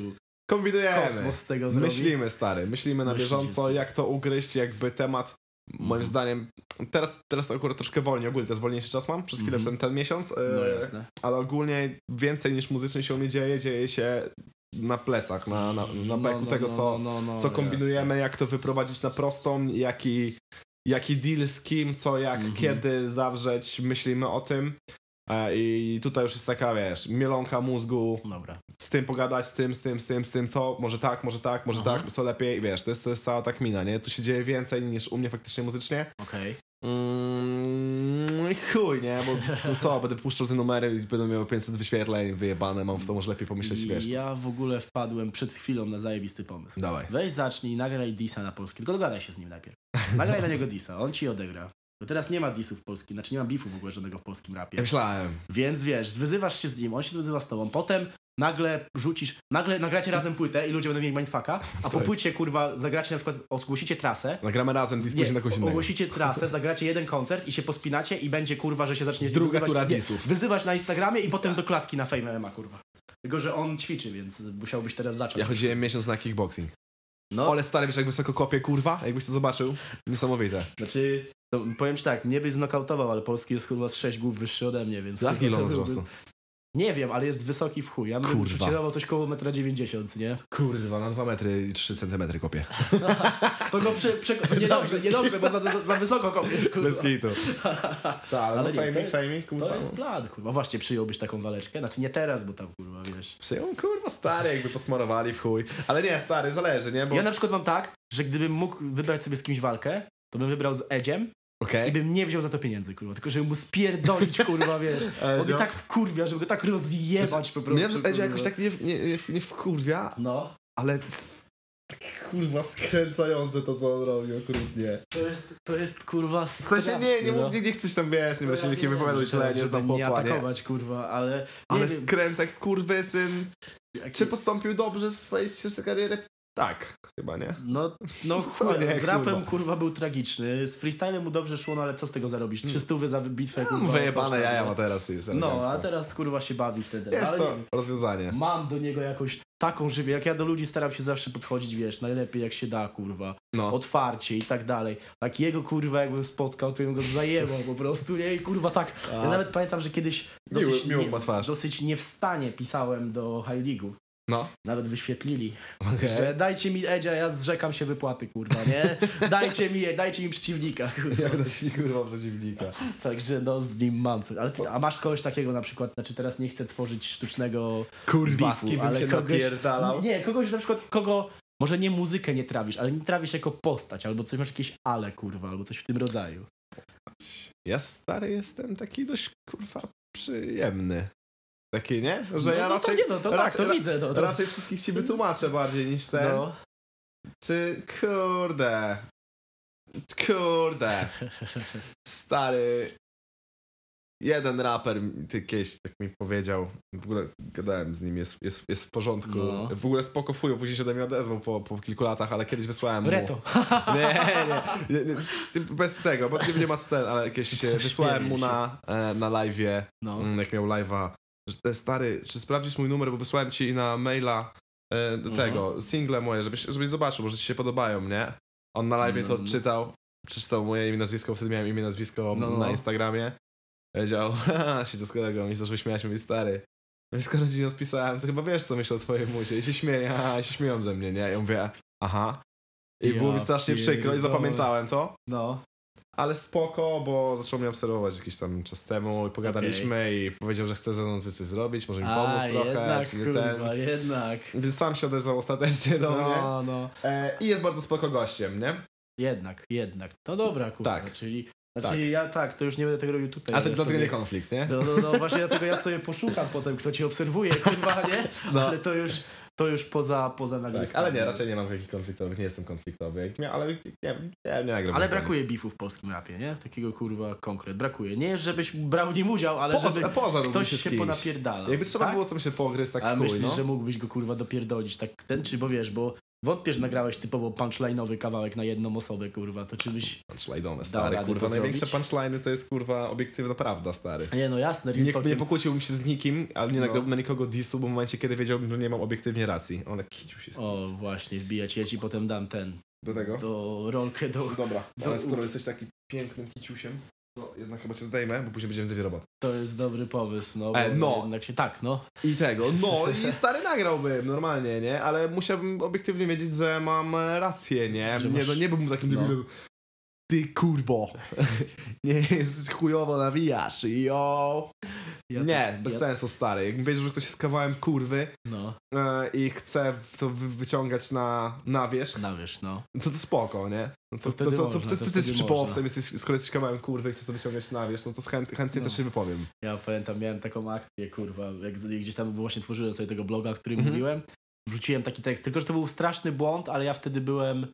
Kombinujemy. kosmos z tego zrobi. Myślimy, stary. Myślimy na Myślicie, bieżąco, jak to ugryźć, jakby temat... Moim Mhm. zdaniem, teraz, teraz akurat troszkę wolniej, ogólnie to jest wolniejszy czas mam, przez chwilę Mhm. ten, ten miesiąc, e, No jasne. ale ogólnie więcej niż muzycznie się u mnie dzieje, dzieje się na plecach, na, na, na beku tego, co, no, no, co jasne. kombinujemy, jak to wyprowadzić na prostą, jaki, jaki deal z kim, co, jak, Mhm. kiedy zawrzeć, myślimy o tym. E, I tutaj już jest taka, wiesz, mielonka mózgu, Dobra. z tym pogadać, z tym, z tym, z tym, z tym, to, może tak, może tak, może Aha. tak, co lepiej, wiesz, to jest, to jest cała tak mina, nie? Tu się dzieje więcej niż u mnie faktycznie muzycznie. Okej. Mm, chuj, nie? Bo no [LAUGHS] co, będę puszczał te numery i będą miały 500 wyświetleń, wyjebane, mam w to może lepiej pomyśleć, wiesz. Ja w ogóle wpadłem przed chwilą na zajebisty pomysł. Dawaj. Weź zacznij, nagraj disa na polski. Tylko dogadaj się z nim najpierw. Nagraj na niego disa, on ci odegra. Bo teraz nie ma disów w polskim, znaczy nie ma beefu w ogóle żadnego w polskim rapie. Ja myślałem. Więc wiesz, wyzywasz się z nim, on się wyzywa z tobą, potem nagle rzucisz, nagle nagracie razem płytę i ludzie będą mieli mindfucka, a po płycie kurwa zagracie na przykład, ogłosicie trasę, Nagramy razem, nie, dyskusję na kogoś innego. ogłosicie trasę, zagracie jeden koncert i się pospinacie i będzie kurwa, że się zacznie Druga wyzywać, tura nie, wyzywać na Instagramie i potem do klatki na Fame MMA kurwa. Tylko, że on ćwiczy, więc musiałbyś teraz zacząć. Ja chodziłem miesiąc na kickboxing. No, Ale stary, wiesz jak wysoko kopie, kurwa? Jakbyś to zobaczył? Niesamowite. znaczy, to powiem ci tak, mnie byś znokautował, ale polski jest kurwa z 6 głów wyższy ode mnie, więc... Za ile on wzrostu? Nie wiem, ale jest wysoki w chuj. Ja bym Kurwa. przyczynował coś koło 1,90 m, nie? Kurwa, na 2 metry i 3 centymetry kopie. [LAUGHS] To go prze, prze, niedobrze, niedobrze, bo za, za, wysoko kopiesz, kurwa. Bez kitu. Tak, Ale no to jest- fajnie, kurwa. To jest plan, kurwa. Właśnie przyjąłbyś taką waleczkę? Znaczy nie teraz, bo tam, kurwa, wiesz. Przyjął, kurwa, stary, jakby posmarowali w chuj. Ale nie, stary, zależy, nie? Bo Ja na przykład mam tak, że gdybym mógł wybrać sobie z kimś walkę, to bym wybrał z Edziem, Okej. i bym nie wziął za to pieniędzy, kurwa, tylko żeby mu spierdolić, kurwa, wiesz. [LAUGHS] On mnie tak wkurwia, żeby go tak rozjebać po prostu. Mnie Edzio jakoś tak nie, nie, nie, nie wkurwia, No, ale kurwa skręcające to, co on robi okrutnie. to jest, to jest, kurwa, W sensie nie, nie, no. mów- nie, nie chcesz tam, wiesz, nie będę się nikim że źle, nie znam Nie nie? atakować, kurwa, ale nie Ale wiem. skurwysyn. jaki- Czy postąpił dobrze w swojej ścieżce kariery? Tak, chyba nie. No, no [LAUGHS] chuj, nie, z rapem kurwa. kurwa. był tragiczny, z freestylem mu dobrze szło, no ale co z tego zarobisz? 300 za bitwę, kurwa. No, coś wyjebane jaja nie? ma teraz jest No, a teraz kurwa się bawi wtedy. Jest ale to nie rozwiązanie. Mam do niego jakąś taką żywię, jak ja do ludzi staram się zawsze podchodzić, wiesz, najlepiej jak się da, kurwa. No. Otwarcie i tak dalej. Tak jego kurwa jakbym spotkał, to bym go zajebał po prostu, nie? I kurwa tak. Ja A. nawet pamiętam, że kiedyś Miły- dosyć, miłą nie, ma twarz. dosyć nie w stanie pisałem do High League'u. No. Nawet wyświetlili. Okej. Że dajcie mi Edzia, ja zrzekam się wypłaty, kurwa, nie? [LAUGHS] Dajcie mi, dajcie mi przeciwnika, kurwa. Jak dać mi kurwa przeciwnika. Także no z nim mam coś. Ale ty, a masz kogoś takiego na przykład, znaczy teraz nie chcę tworzyć sztucznego Kurwa, bifu, bym ale się kogoś, napierdalał. Nie, kogoś na przykład, kogo może nie muzykę nie trawisz, ale nie trawisz jako postać, albo coś masz jakieś ale, kurwa, albo coś w tym rodzaju. Ja stary jestem taki dość kurwa przyjemny. Taki, nie? Że no, ja to, raczej, to nie, no, to tak, raczej, to widzę. No, to, raczej wszystkich ci wytłumaczę bardziej niż ten. no. Czy kurde. Kurde. Stary. Jeden raper ty kiedyś tak mi powiedział, w ogóle gadałem z nim, jest, jest, jest w porządku. No. W ogóle spoko w chuju, później się ode mnie odezwał po, po kilku latach, ale kiedyś wysłałem mu... Reto. [LAUGHS] Nie, nie, nie, nie, bez tego, bo nie, nie ma ten, ale jakieś [LAUGHS] wysłałem mu na, e, na live'ie, No. mm, jak miał live'a, że stary, czy sprawdzisz mój numer, bo wysłałem ci na maila e, do Mhm. tego, single moje, żebyś, żebyś zobaczył, może ci się podobają, nie? On na live'ie to No, no. czytał, przeczytał moje imię, nazwisko, wtedy miałem imię, nazwisko No, no. na Instagramie. Powiedział, haha, siedzę z kolegą i zaczął śmiać, mówi stary. I skoro ci nie odpisałem, to chyba wiesz, co myślę o twojej muzie. I się śmieje, [LAUGHS] i się śmieją ze mnie, nie? Ja mówię, aha. I Ja było mi strasznie przykro i zapamiętałem to. No. Ale spoko, bo zaczął mnie obserwować jakiś tam czas temu i pogadaliśmy i powiedział, że chce ze mną coś zrobić, może mi pomóc A, trochę, jednak, kurwa, ten. jednak. Więc sam się odezwał ostatecznie do mnie. No, no. E, I jest bardzo spoko gościem, nie? Jednak, jednak. No dobra, kurwa, Tak. czyli... Znaczy Tak. ja tak, to już nie będę tego robił tutaj. A to ja sobie- nie konflikt, nie? No, no, no właśnie dlatego ja sobie poszukam potem, kto cię obserwuje, kurwa, nie? No. Ale to już, to już poza, poza nagrywką. Tak, ale nie, raczej nie mam takich konfliktowych, nie jestem konfliktowy. Ale nie, nie, nie nagram. Ale brakuje bifu w polskim rapie, nie? Takiego kurwa konkret. Brakuje. Nie, żebyś brał w nim udział, ale Poza- żeby pożarłby ktoś się się, ponapierdalał. Jakby trzeba tak? było, to mi się pogryz tak A w chuj, myślisz, no. że mógłbyś go kurwa dopierdolić tak ten, czy bo wiesz, bo wątpię, że nagrałeś typowo punchline'owy kawałek na jedną osobę, kurwa, to czy byś... Punchline'owe, stary, kurwa. Największe punchline'y to jest, kurwa, obiektywna prawda, stary. Nie no jasne, Nie, talkiem- nie pokłóciłbym się z nikim, ale nie No. nagrałbym na nikogo disu, bo w momencie, kiedy wiedziałbym, że nie mam obiektywnie racji. Ale kiciu się z tym. O właśnie, wbijać, ja ci potem dam ten, Do tego? do rolkę, do... Dobra, Do- ale skoro jesteś taki pięknym kiciusiem, to jednak chyba cię zdejmę, bo później będziemy robot. To jest dobry pomysł, no. E, no. Jednak się, tak, no. I tego, no [LAUGHS] i stary nagrałbym normalnie, nie? Ale musiałbym obiektywnie wiedzieć, że mam rację, nie? Że Nie, masz- no, nie byłbym takim no. debilem. Ty kurbo, [LAUGHS] nie jest chujowo nawijasz, jo. Ja nie, bez ja, sensu stary. Jak wiedziesz, że ktoś jest kawałem kurwy No, e, i chce to wy wyciągać na, na wierzch, na wiesz, no. to to spoko, nie? No to, To wtedy to, to, można, to, to ty wtedy jesteś skoro jesteś kawałem kurwy i chcesz to wyciągać na wierzch, no to chęt, chętnie No. też się wypowiem. Ja pamiętam, miałem taką akcję, kurwa, jak gdzieś tam właśnie tworzyłem sobie tego bloga, o którym Mhm. mówiłem. Wrzuciłem taki tekst, tylko że to był straszny błąd, ale ja wtedy byłem,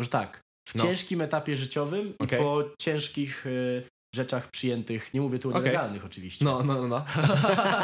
może tak, w No. ciężkim etapie życiowym Okej. i po ciężkich y, rzeczach przyjętych, nie mówię tu o Okej. nielegalnych oczywiście. No, no, no, no.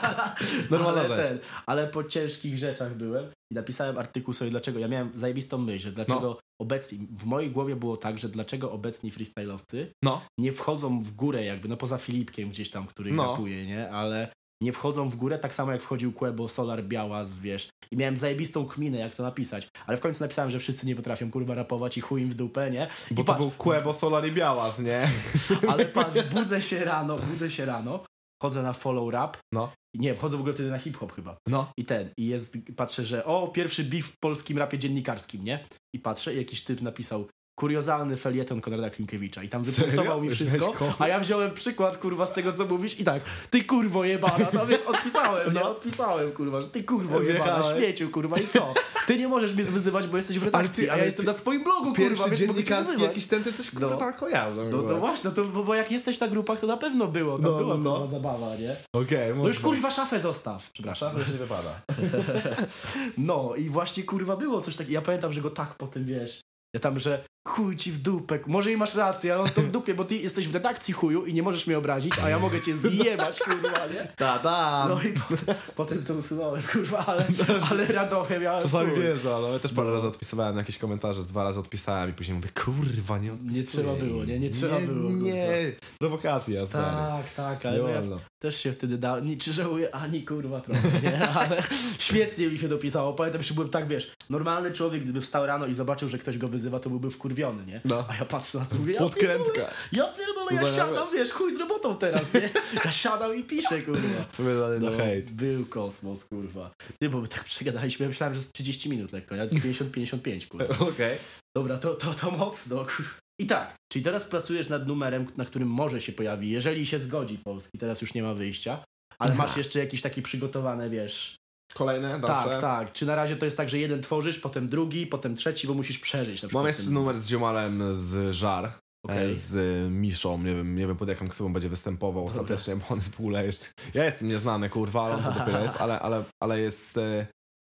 [LAUGHS] Normalna ale, rzecz. ten, ale po ciężkich rzeczach byłem i napisałem artykuł sobie, dlaczego. Ja miałem zajebistą myśl, że dlaczego No. obecni, w mojej głowie było tak, że dlaczego obecni freestyle'owcy No, nie wchodzą w górę jakby, no poza Filipkiem gdzieś tam, który No. rapuje, nie? Ale nie wchodzą w górę tak samo jak wchodził Quebo, Solar, Białas, wiesz. I miałem zajebistą kminę, jak to napisać. Ale w końcu napisałem, że wszyscy nie potrafią kurwa rapować i chuj im w dupę, nie? bo I to patrz, był Quebo, Solar i Białas, nie? [LAUGHS] ale patrz, budzę się rano, budzę się rano, chodzę na follow rap. No. Nie, wchodzę w ogóle wtedy na hip-hop chyba. No. I ten, i jest, patrzę, że o, pierwszy beef w polskim rapie dziennikarskim, nie? I patrzę i jakiś typ napisał, kuriozalny felieton Konrada Klinkiewicza i tam wypunktował mi wszystko, a ja wziąłem przykład, kurwa, z tego, co mówisz i tak, ty kurwo jebana, to wiesz, odpisałem, No. odpisałem, kurwa, że ty kurwo jebana, śmieciu, kurwa, i co? Ty nie możesz mnie wyzywać, bo jesteś w redakcji, ty- a ja jestem na swoim blogu, kurwa, więc mogę cię wyzywać. jakiś ten, ty coś kurwa No. kojarzą. No to właśnie, no to, bo, bo jak jesteś na grupach, to na pewno było, tam No, była no. kurwa zabawa, nie? Okej, No już kurwa szafę zostaw. Przepraszam. już nie wypada. [LAUGHS] No i właśnie kurwa było coś takiego. Ja pamiętam, że go tak potem wiesz. Ja tam, że chuj ci w dupę. Może i masz rację, ale on to w dupie, bo ty jesteś w redakcji chuju i nie możesz mnie obrazić, a ja mogę cię zjebać, [LAUGHS] kurwa, nie? Ta, ta. No i potem, potem to usunąłem, kurwa, ale, ale radochę miałem. Czasami chuj. wiesz, ale ja też parę No. razy odpisywałem na jakieś komentarze, z dwa razy odpisałem i później mówię, kurwa, nie Nie trzeba było, nie? Nie trzeba było, kurwa. Nie, prowokacja, stary. Tak, tak, ale Nie no ja też się wtedy dałem, nie czy żałuję, ani kurwa trochę, nie? [LAUGHS] Ale świetnie mi się dopisało. Pamiętam, że byłem tak, wiesz, normalny człowiek, gdyby wstał rano i zobaczył, że ktoś go wyzywa, to byłby wkurwiony, nie? No. A ja patrzę na to, mówię, ja Podkrętka. ja pierdolę, ja Zamiast- siadam, wiesz, chuj z robotą teraz, nie? Ja siadam i piszę, kurwa. Powiedziany No, hejt. był kosmos, kurwa. Ty, bo my tak przegadaliśmy, ja myślałem, że z 30 minut lekko, ja z 50-55, kurwa. [LAUGHS] Okej. Dobra, to, to, to mocno. kur- I tak, czyli teraz pracujesz nad numerem, na którym może się pojawi, jeżeli się zgodzi Polski, teraz już nie ma wyjścia, ale masz jeszcze jakieś takie przygotowane, wiesz. Kolejne, dalsze. Tak, tak. Czy na razie to jest tak, że jeden tworzysz, potem drugi, potem trzeci, bo musisz przeżyć na. Mam jeszcze ten- numer z ziomalem z Żar. E, Z y, Miszą, nie wiem, nie wiem pod jaką ksywą będzie występował ostatecznie, bo on jest w ogóle jeszcze... Ja jestem nieznany, kurwa, ale on to dopiero jest, ale, ale, ale jest... E,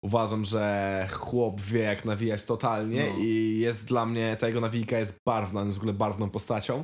uważam, że chłop wie jak nawijać totalnie No. i jest dla mnie, ta jego nawijka jest barwna, on jest w ogóle barwną postacią.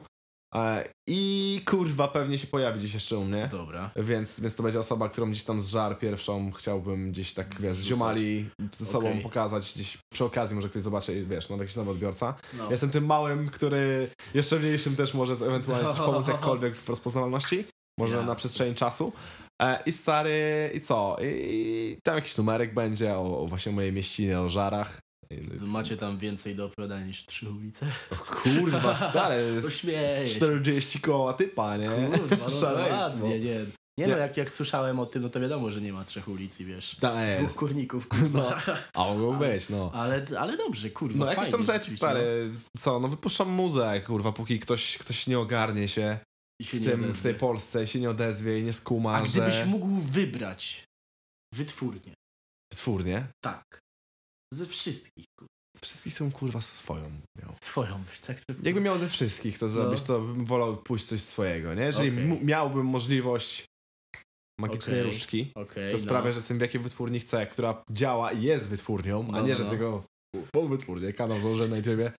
I kurwa pewnie się pojawi gdzieś jeszcze u mnie. Dobra. Więc, więc to będzie osoba, którą gdzieś tam z żar pierwszą chciałbym gdzieś tak, wiesz, ziomali ze sobą Okej. pokazać gdzieś przy okazji, może ktoś zobaczy, wiesz, no jakiś nowy odbiorca. No. Ja jestem tym małym, który jeszcze mniejszym też może ewentualnie coś pomóc [LAUGHS] jakkolwiek w rozpoznawalności, może Ja. na przestrzeni czasu. E, I stary, i co? I, i tam jakiś numerek będzie o, o właśnie mojej mieścinie, o żarach. I- Macie tam więcej do opowiadania niż trzy ulice? O kurwa, stary, To śmieję się. 40 koła typa, nie? Kurwa, no Szaleństwo. ładnie, nie. Nie, Nie. no, jak, jak słyszałem o tym, no to wiadomo, że nie ma trzech ulic i wiesz, Tak dwóch jest. kurników, [LAUGHS] kurwa. A mogą być, no. Ale, ale dobrze, kurwa, No jakieś tam rzeczy, stary, co, no wypuszczam muzę, kurwa, póki ktoś, ktoś nie ogarnie się się w, tym, w tej Polsce, się nie odezwie i nie skuma, A gdybyś że... mógł wybrać wytwórnię, Twórnie. tak, ze wszystkich, kurwa, Wszystkich są kurwa swoją miał. swoją, tak to... Jakbym miał ze wszystkich to zrobić, No. to bym wolał pójść coś swojego, nie? Jeżeli mu- miałbym możliwość magicznej Okej. różdżki, Okej, to no. sprawia, że jestem w jakiej wytwórni chcę, która działa i jest wytwórnią, a No, nie, no, że no. tylko pół wytwórnię, kanał założyłem na YouTubie.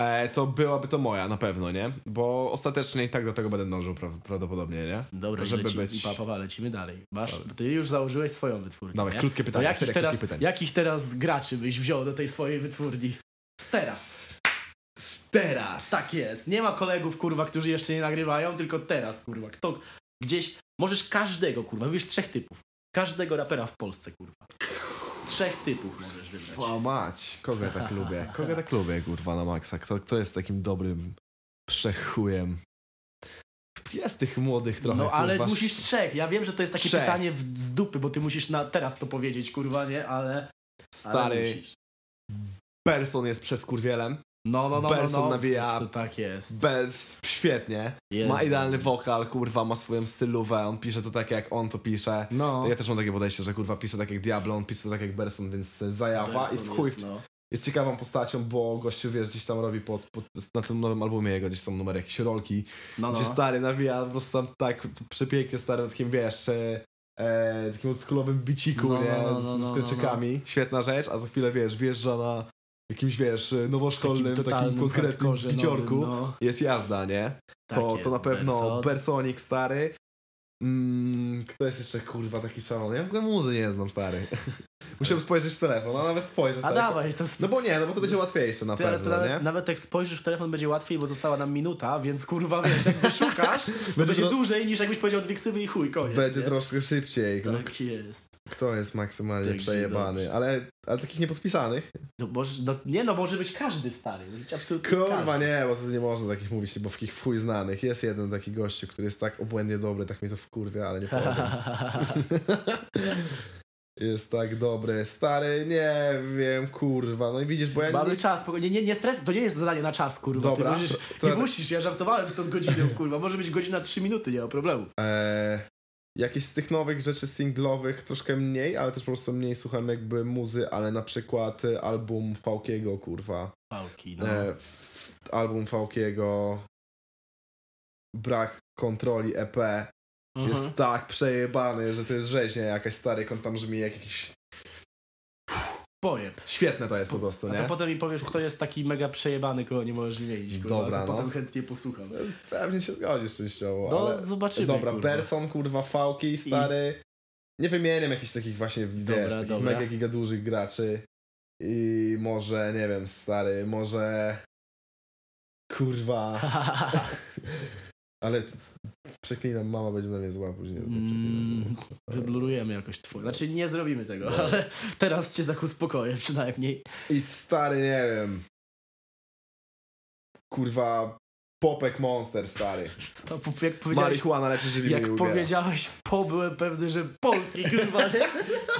E, to byłaby to moja na pewno, nie? Bo ostatecznie i tak do tego będę dążył pra- prawdopodobnie, nie? Dobra, żeby żeby być- być... Pa, pa, pa, lecimy dalej. Masz, Sorry. ty już założyłeś swoją wytwórnię, Dawaj, nie? krótkie pytanie, jakich teraz, jakich teraz graczy byś wziął do tej swojej wytwórni? Z teraz. Teraz! Tak jest. Nie ma kolegów, kurwa, którzy jeszcze nie nagrywają, tylko teraz, kurwa. Kto gdzieś. Możesz każdego, kurwa. Wybierz trzech typów. Każdego rapera w Polsce, kurwa. Trzech typów możesz wybrać. O mać, kogo ja tak lubię? Kogo ja tak lubię, kurwa, na maksa? Kto, kto jest takim dobrym przechujem? Jest tych młodych trochę, No ale kurwa, musisz trzech. Ja wiem, że to jest takie Trzech. pytanie w, z dupy, bo ty musisz na teraz to powiedzieć, kurwa, nie? Ale. ale Stary, musisz. Person jest przeskurwielem. No, no, no, no, Person no. nawija. To tak jest. Bez, świetnie. jest. Ma idealny wokal, kurwa, ma swoją stylówę, on pisze to tak jak on to pisze. No. Ja też mam takie podejście, że kurwa pisze tak jak Diablo, on pisze to tak jak Berson, więc zajawa i w chuj Jest, no. jest ciekawą postacią, bo gościu, wiesz, gdzieś tam robi pod, pod, na tym nowym albumie jego gdzieś są numery jakieś rolki, No, no. gdzie stary nawija po prostu tam tak przepięknie stary na takim, wiesz, e, e, takim oldschoolowym biciku, No, no, nie, no, z, no, no, z kryczykami. Świetna rzecz, a za chwilę, wiesz, wjeżdża na jakimś, wiesz, e, nowoszkolnym, takim, totalnym konkretnym nowym, no. Jest jazda, nie? Tak to, jest, to na pewno Berson. Bersonik stary. Mm, kto jest jeszcze kurwa taki szalony? Ja w ogóle muzy nie znam stary. [LAUGHS] Musiałem spojrzeć w telefon, a nawet spojrzę A dawaj, to No bo nie, no bo to będzie łatwiejsze na Ty, ale to pewno, nawet, nie? nawet jak spojrzysz w telefon będzie łatwiej, bo została nam minuta, więc kurwa wiesz, jak wyszukasz, [LAUGHS] to Będzie dłużej niż jakbyś powiedział dwie ksywy i chuj, koniec. Będzie nie? troszkę szybciej. No, Tak jest. Kto jest maksymalnie Także przejebany? Ale, ale takich niepodpisanych? No, może, no, nie no, może być każdy stary, może być absolutnie Kurwa każdy. nie, bo to nie można takich mówić, bo w takich w chuj znanych. Jest jeden taki gościu, który jest tak obłędnie dobry, tak mi to wkurwia, ale nie powiem. [LAUGHS] Jest tak dobre. Stary, nie wiem, kurwa. No i widzisz, bo ja Mamy nic- czas, spokojnie. nie, nie stres, to nie jest zadanie na czas, kurwa. Dobra, Ty musisz, to- to- nie musisz, ja żartowałem z tą godziną, kurwa. Może być godzina 3 minuty, nie ma problemu. E, jakieś z tych nowych rzeczy singlowych troszkę mniej, ale też po prostu mniej słucham jakby muzy, ale na przykład e, album Fałkiego, kurwa. Pałki, no. E, album Fałkiego Brak kontroli EP Mhm. jest tak przejebany, że to jest rzeźnia jakaś stary, on tam brzmi jak jakiś... Pojeb. Świetne to jest po prostu, A nie? to potem mi powiesz, kto jest taki mega przejebany, kogo nie możesz wymienić, kurwa. Dobra, to no. potem chętnie posłucham. Pewnie się zgodzisz częściowo, No, ale... zobaczymy, Dobra, kurwa. Person, kurwa, Fałki, stary. Nie wymieniam jakichś takich właśnie, wiesz, Dobra, takich dobra. mega giga dużych graczy. I może, nie wiem, stary, może... Kurwa... [LAUGHS] Ale przeklinam, mama będzie na mnie zła później. Mm. [LAUGHS] Wyblurujemy jakoś twoje. Znaczy nie zrobimy tego, ale [LAUGHS] teraz cię tak uspokoję przynajmniej. I stary, nie wiem... Kurwa... Popek Monster, stary. [LAUGHS] No, jak powiedziałeś, Marihuana leczy żywi jak powiedziałeś po, byłem pewny, że polski, kurwa, nie?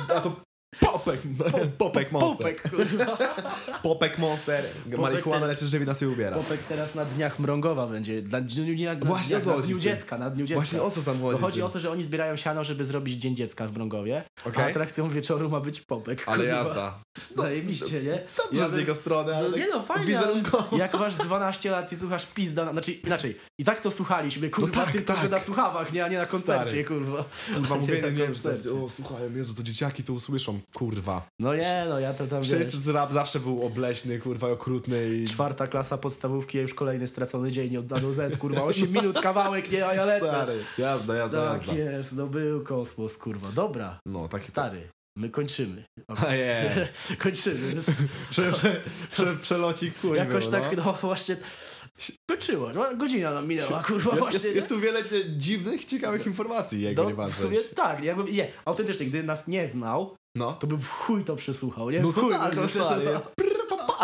A to Popek, Popek Monster. Popek, kurwa. Popek Monster. Marihuana leczy żywi nas i ubiera. Popek teraz na Dniach Mrągowa będzie. Dla, nie, nie, na, Właśnie dniach, na chodzi Dniu? Dziecka, na Dniu Dziecka. Właśnie o co tam Bo chodzi? chodzi z o to, że oni zbierają siano, żeby zrobić Dzień Dziecka w Mrągowie, Okej. a atrakcją wieczoru ma być Popek. Ale kurwa. jazda. [LAUGHS] Zajebiście, nie? Dobrze Ja z jego strony, ale No, nie tak no, fajnie, jak masz 12 lat i słuchasz pizda, znaczy inaczej, i tak to słuchaliśmy, kurwa, No tak, tylko tak. że na słuchawach, nie, a nie na koncercie, Stary. kurwa. Kurwa, [LAUGHS] mówię, na nie wiem, o słuchaj, Jezu, to dzieciaki to usłyszą. Kurwa. No nie, no ja to tam, wiesz, Wszyscy rap zawsze był obleśny, kurwa, okrutny i... czwarta klasa podstawówki, już kolejny stracony dzień od A do Z, kurwa, 8 minut kawałek, nie, a ja lecę. Stary, jazda, jazda, Tak jazda. jest, no był kosmos, kurwa. Dobra, No, taki stary, my kończymy. A jest. [LAUGHS] kończymy. Prze, prze, prze, przelocik chuj Jakoś był, tak, no. no właśnie, kończyło, no, godzina nam minęła, kurwa, Jest, właśnie. jest, jest tu wiele dziwnych, ciekawych informacji, jakby nie No, w sumie tak, jakby, nie, autentycznie, gdyby nas nie znał, No. to bym w chuj to przesłuchał, nie? No w chuj, totalnie, to, stary, jest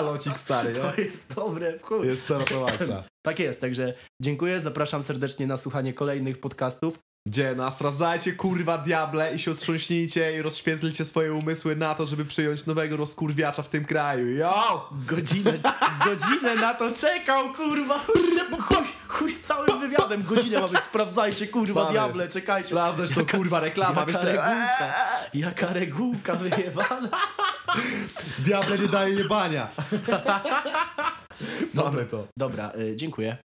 palocik stary, to nie? jest dobre, w chuj. Jest przerotowaca. Tak jest, także dziękuję, zapraszam serdecznie na słuchanie kolejnych podcastów. Gdzie na sprawdzajcie kurwa diable i się otrząśnijcie i rozświetlcie swoje umysły na to, żeby przyjąć nowego rozkurwiacza w tym kraju. Yo! Godzinę, godzinę na to czekał, kurwa, chuj, chuj, chuj z całym wywiadem, godzinę ma być, sprawdzajcie, kurwa, Stary, diable, czekajcie. Sprawdzać to kurwa reklama, Jaka co? regułka, jaka regułka wyjebana. Diable nie daje jebania. [LAUGHS] Mamy to. Dobra, y, dziękuję.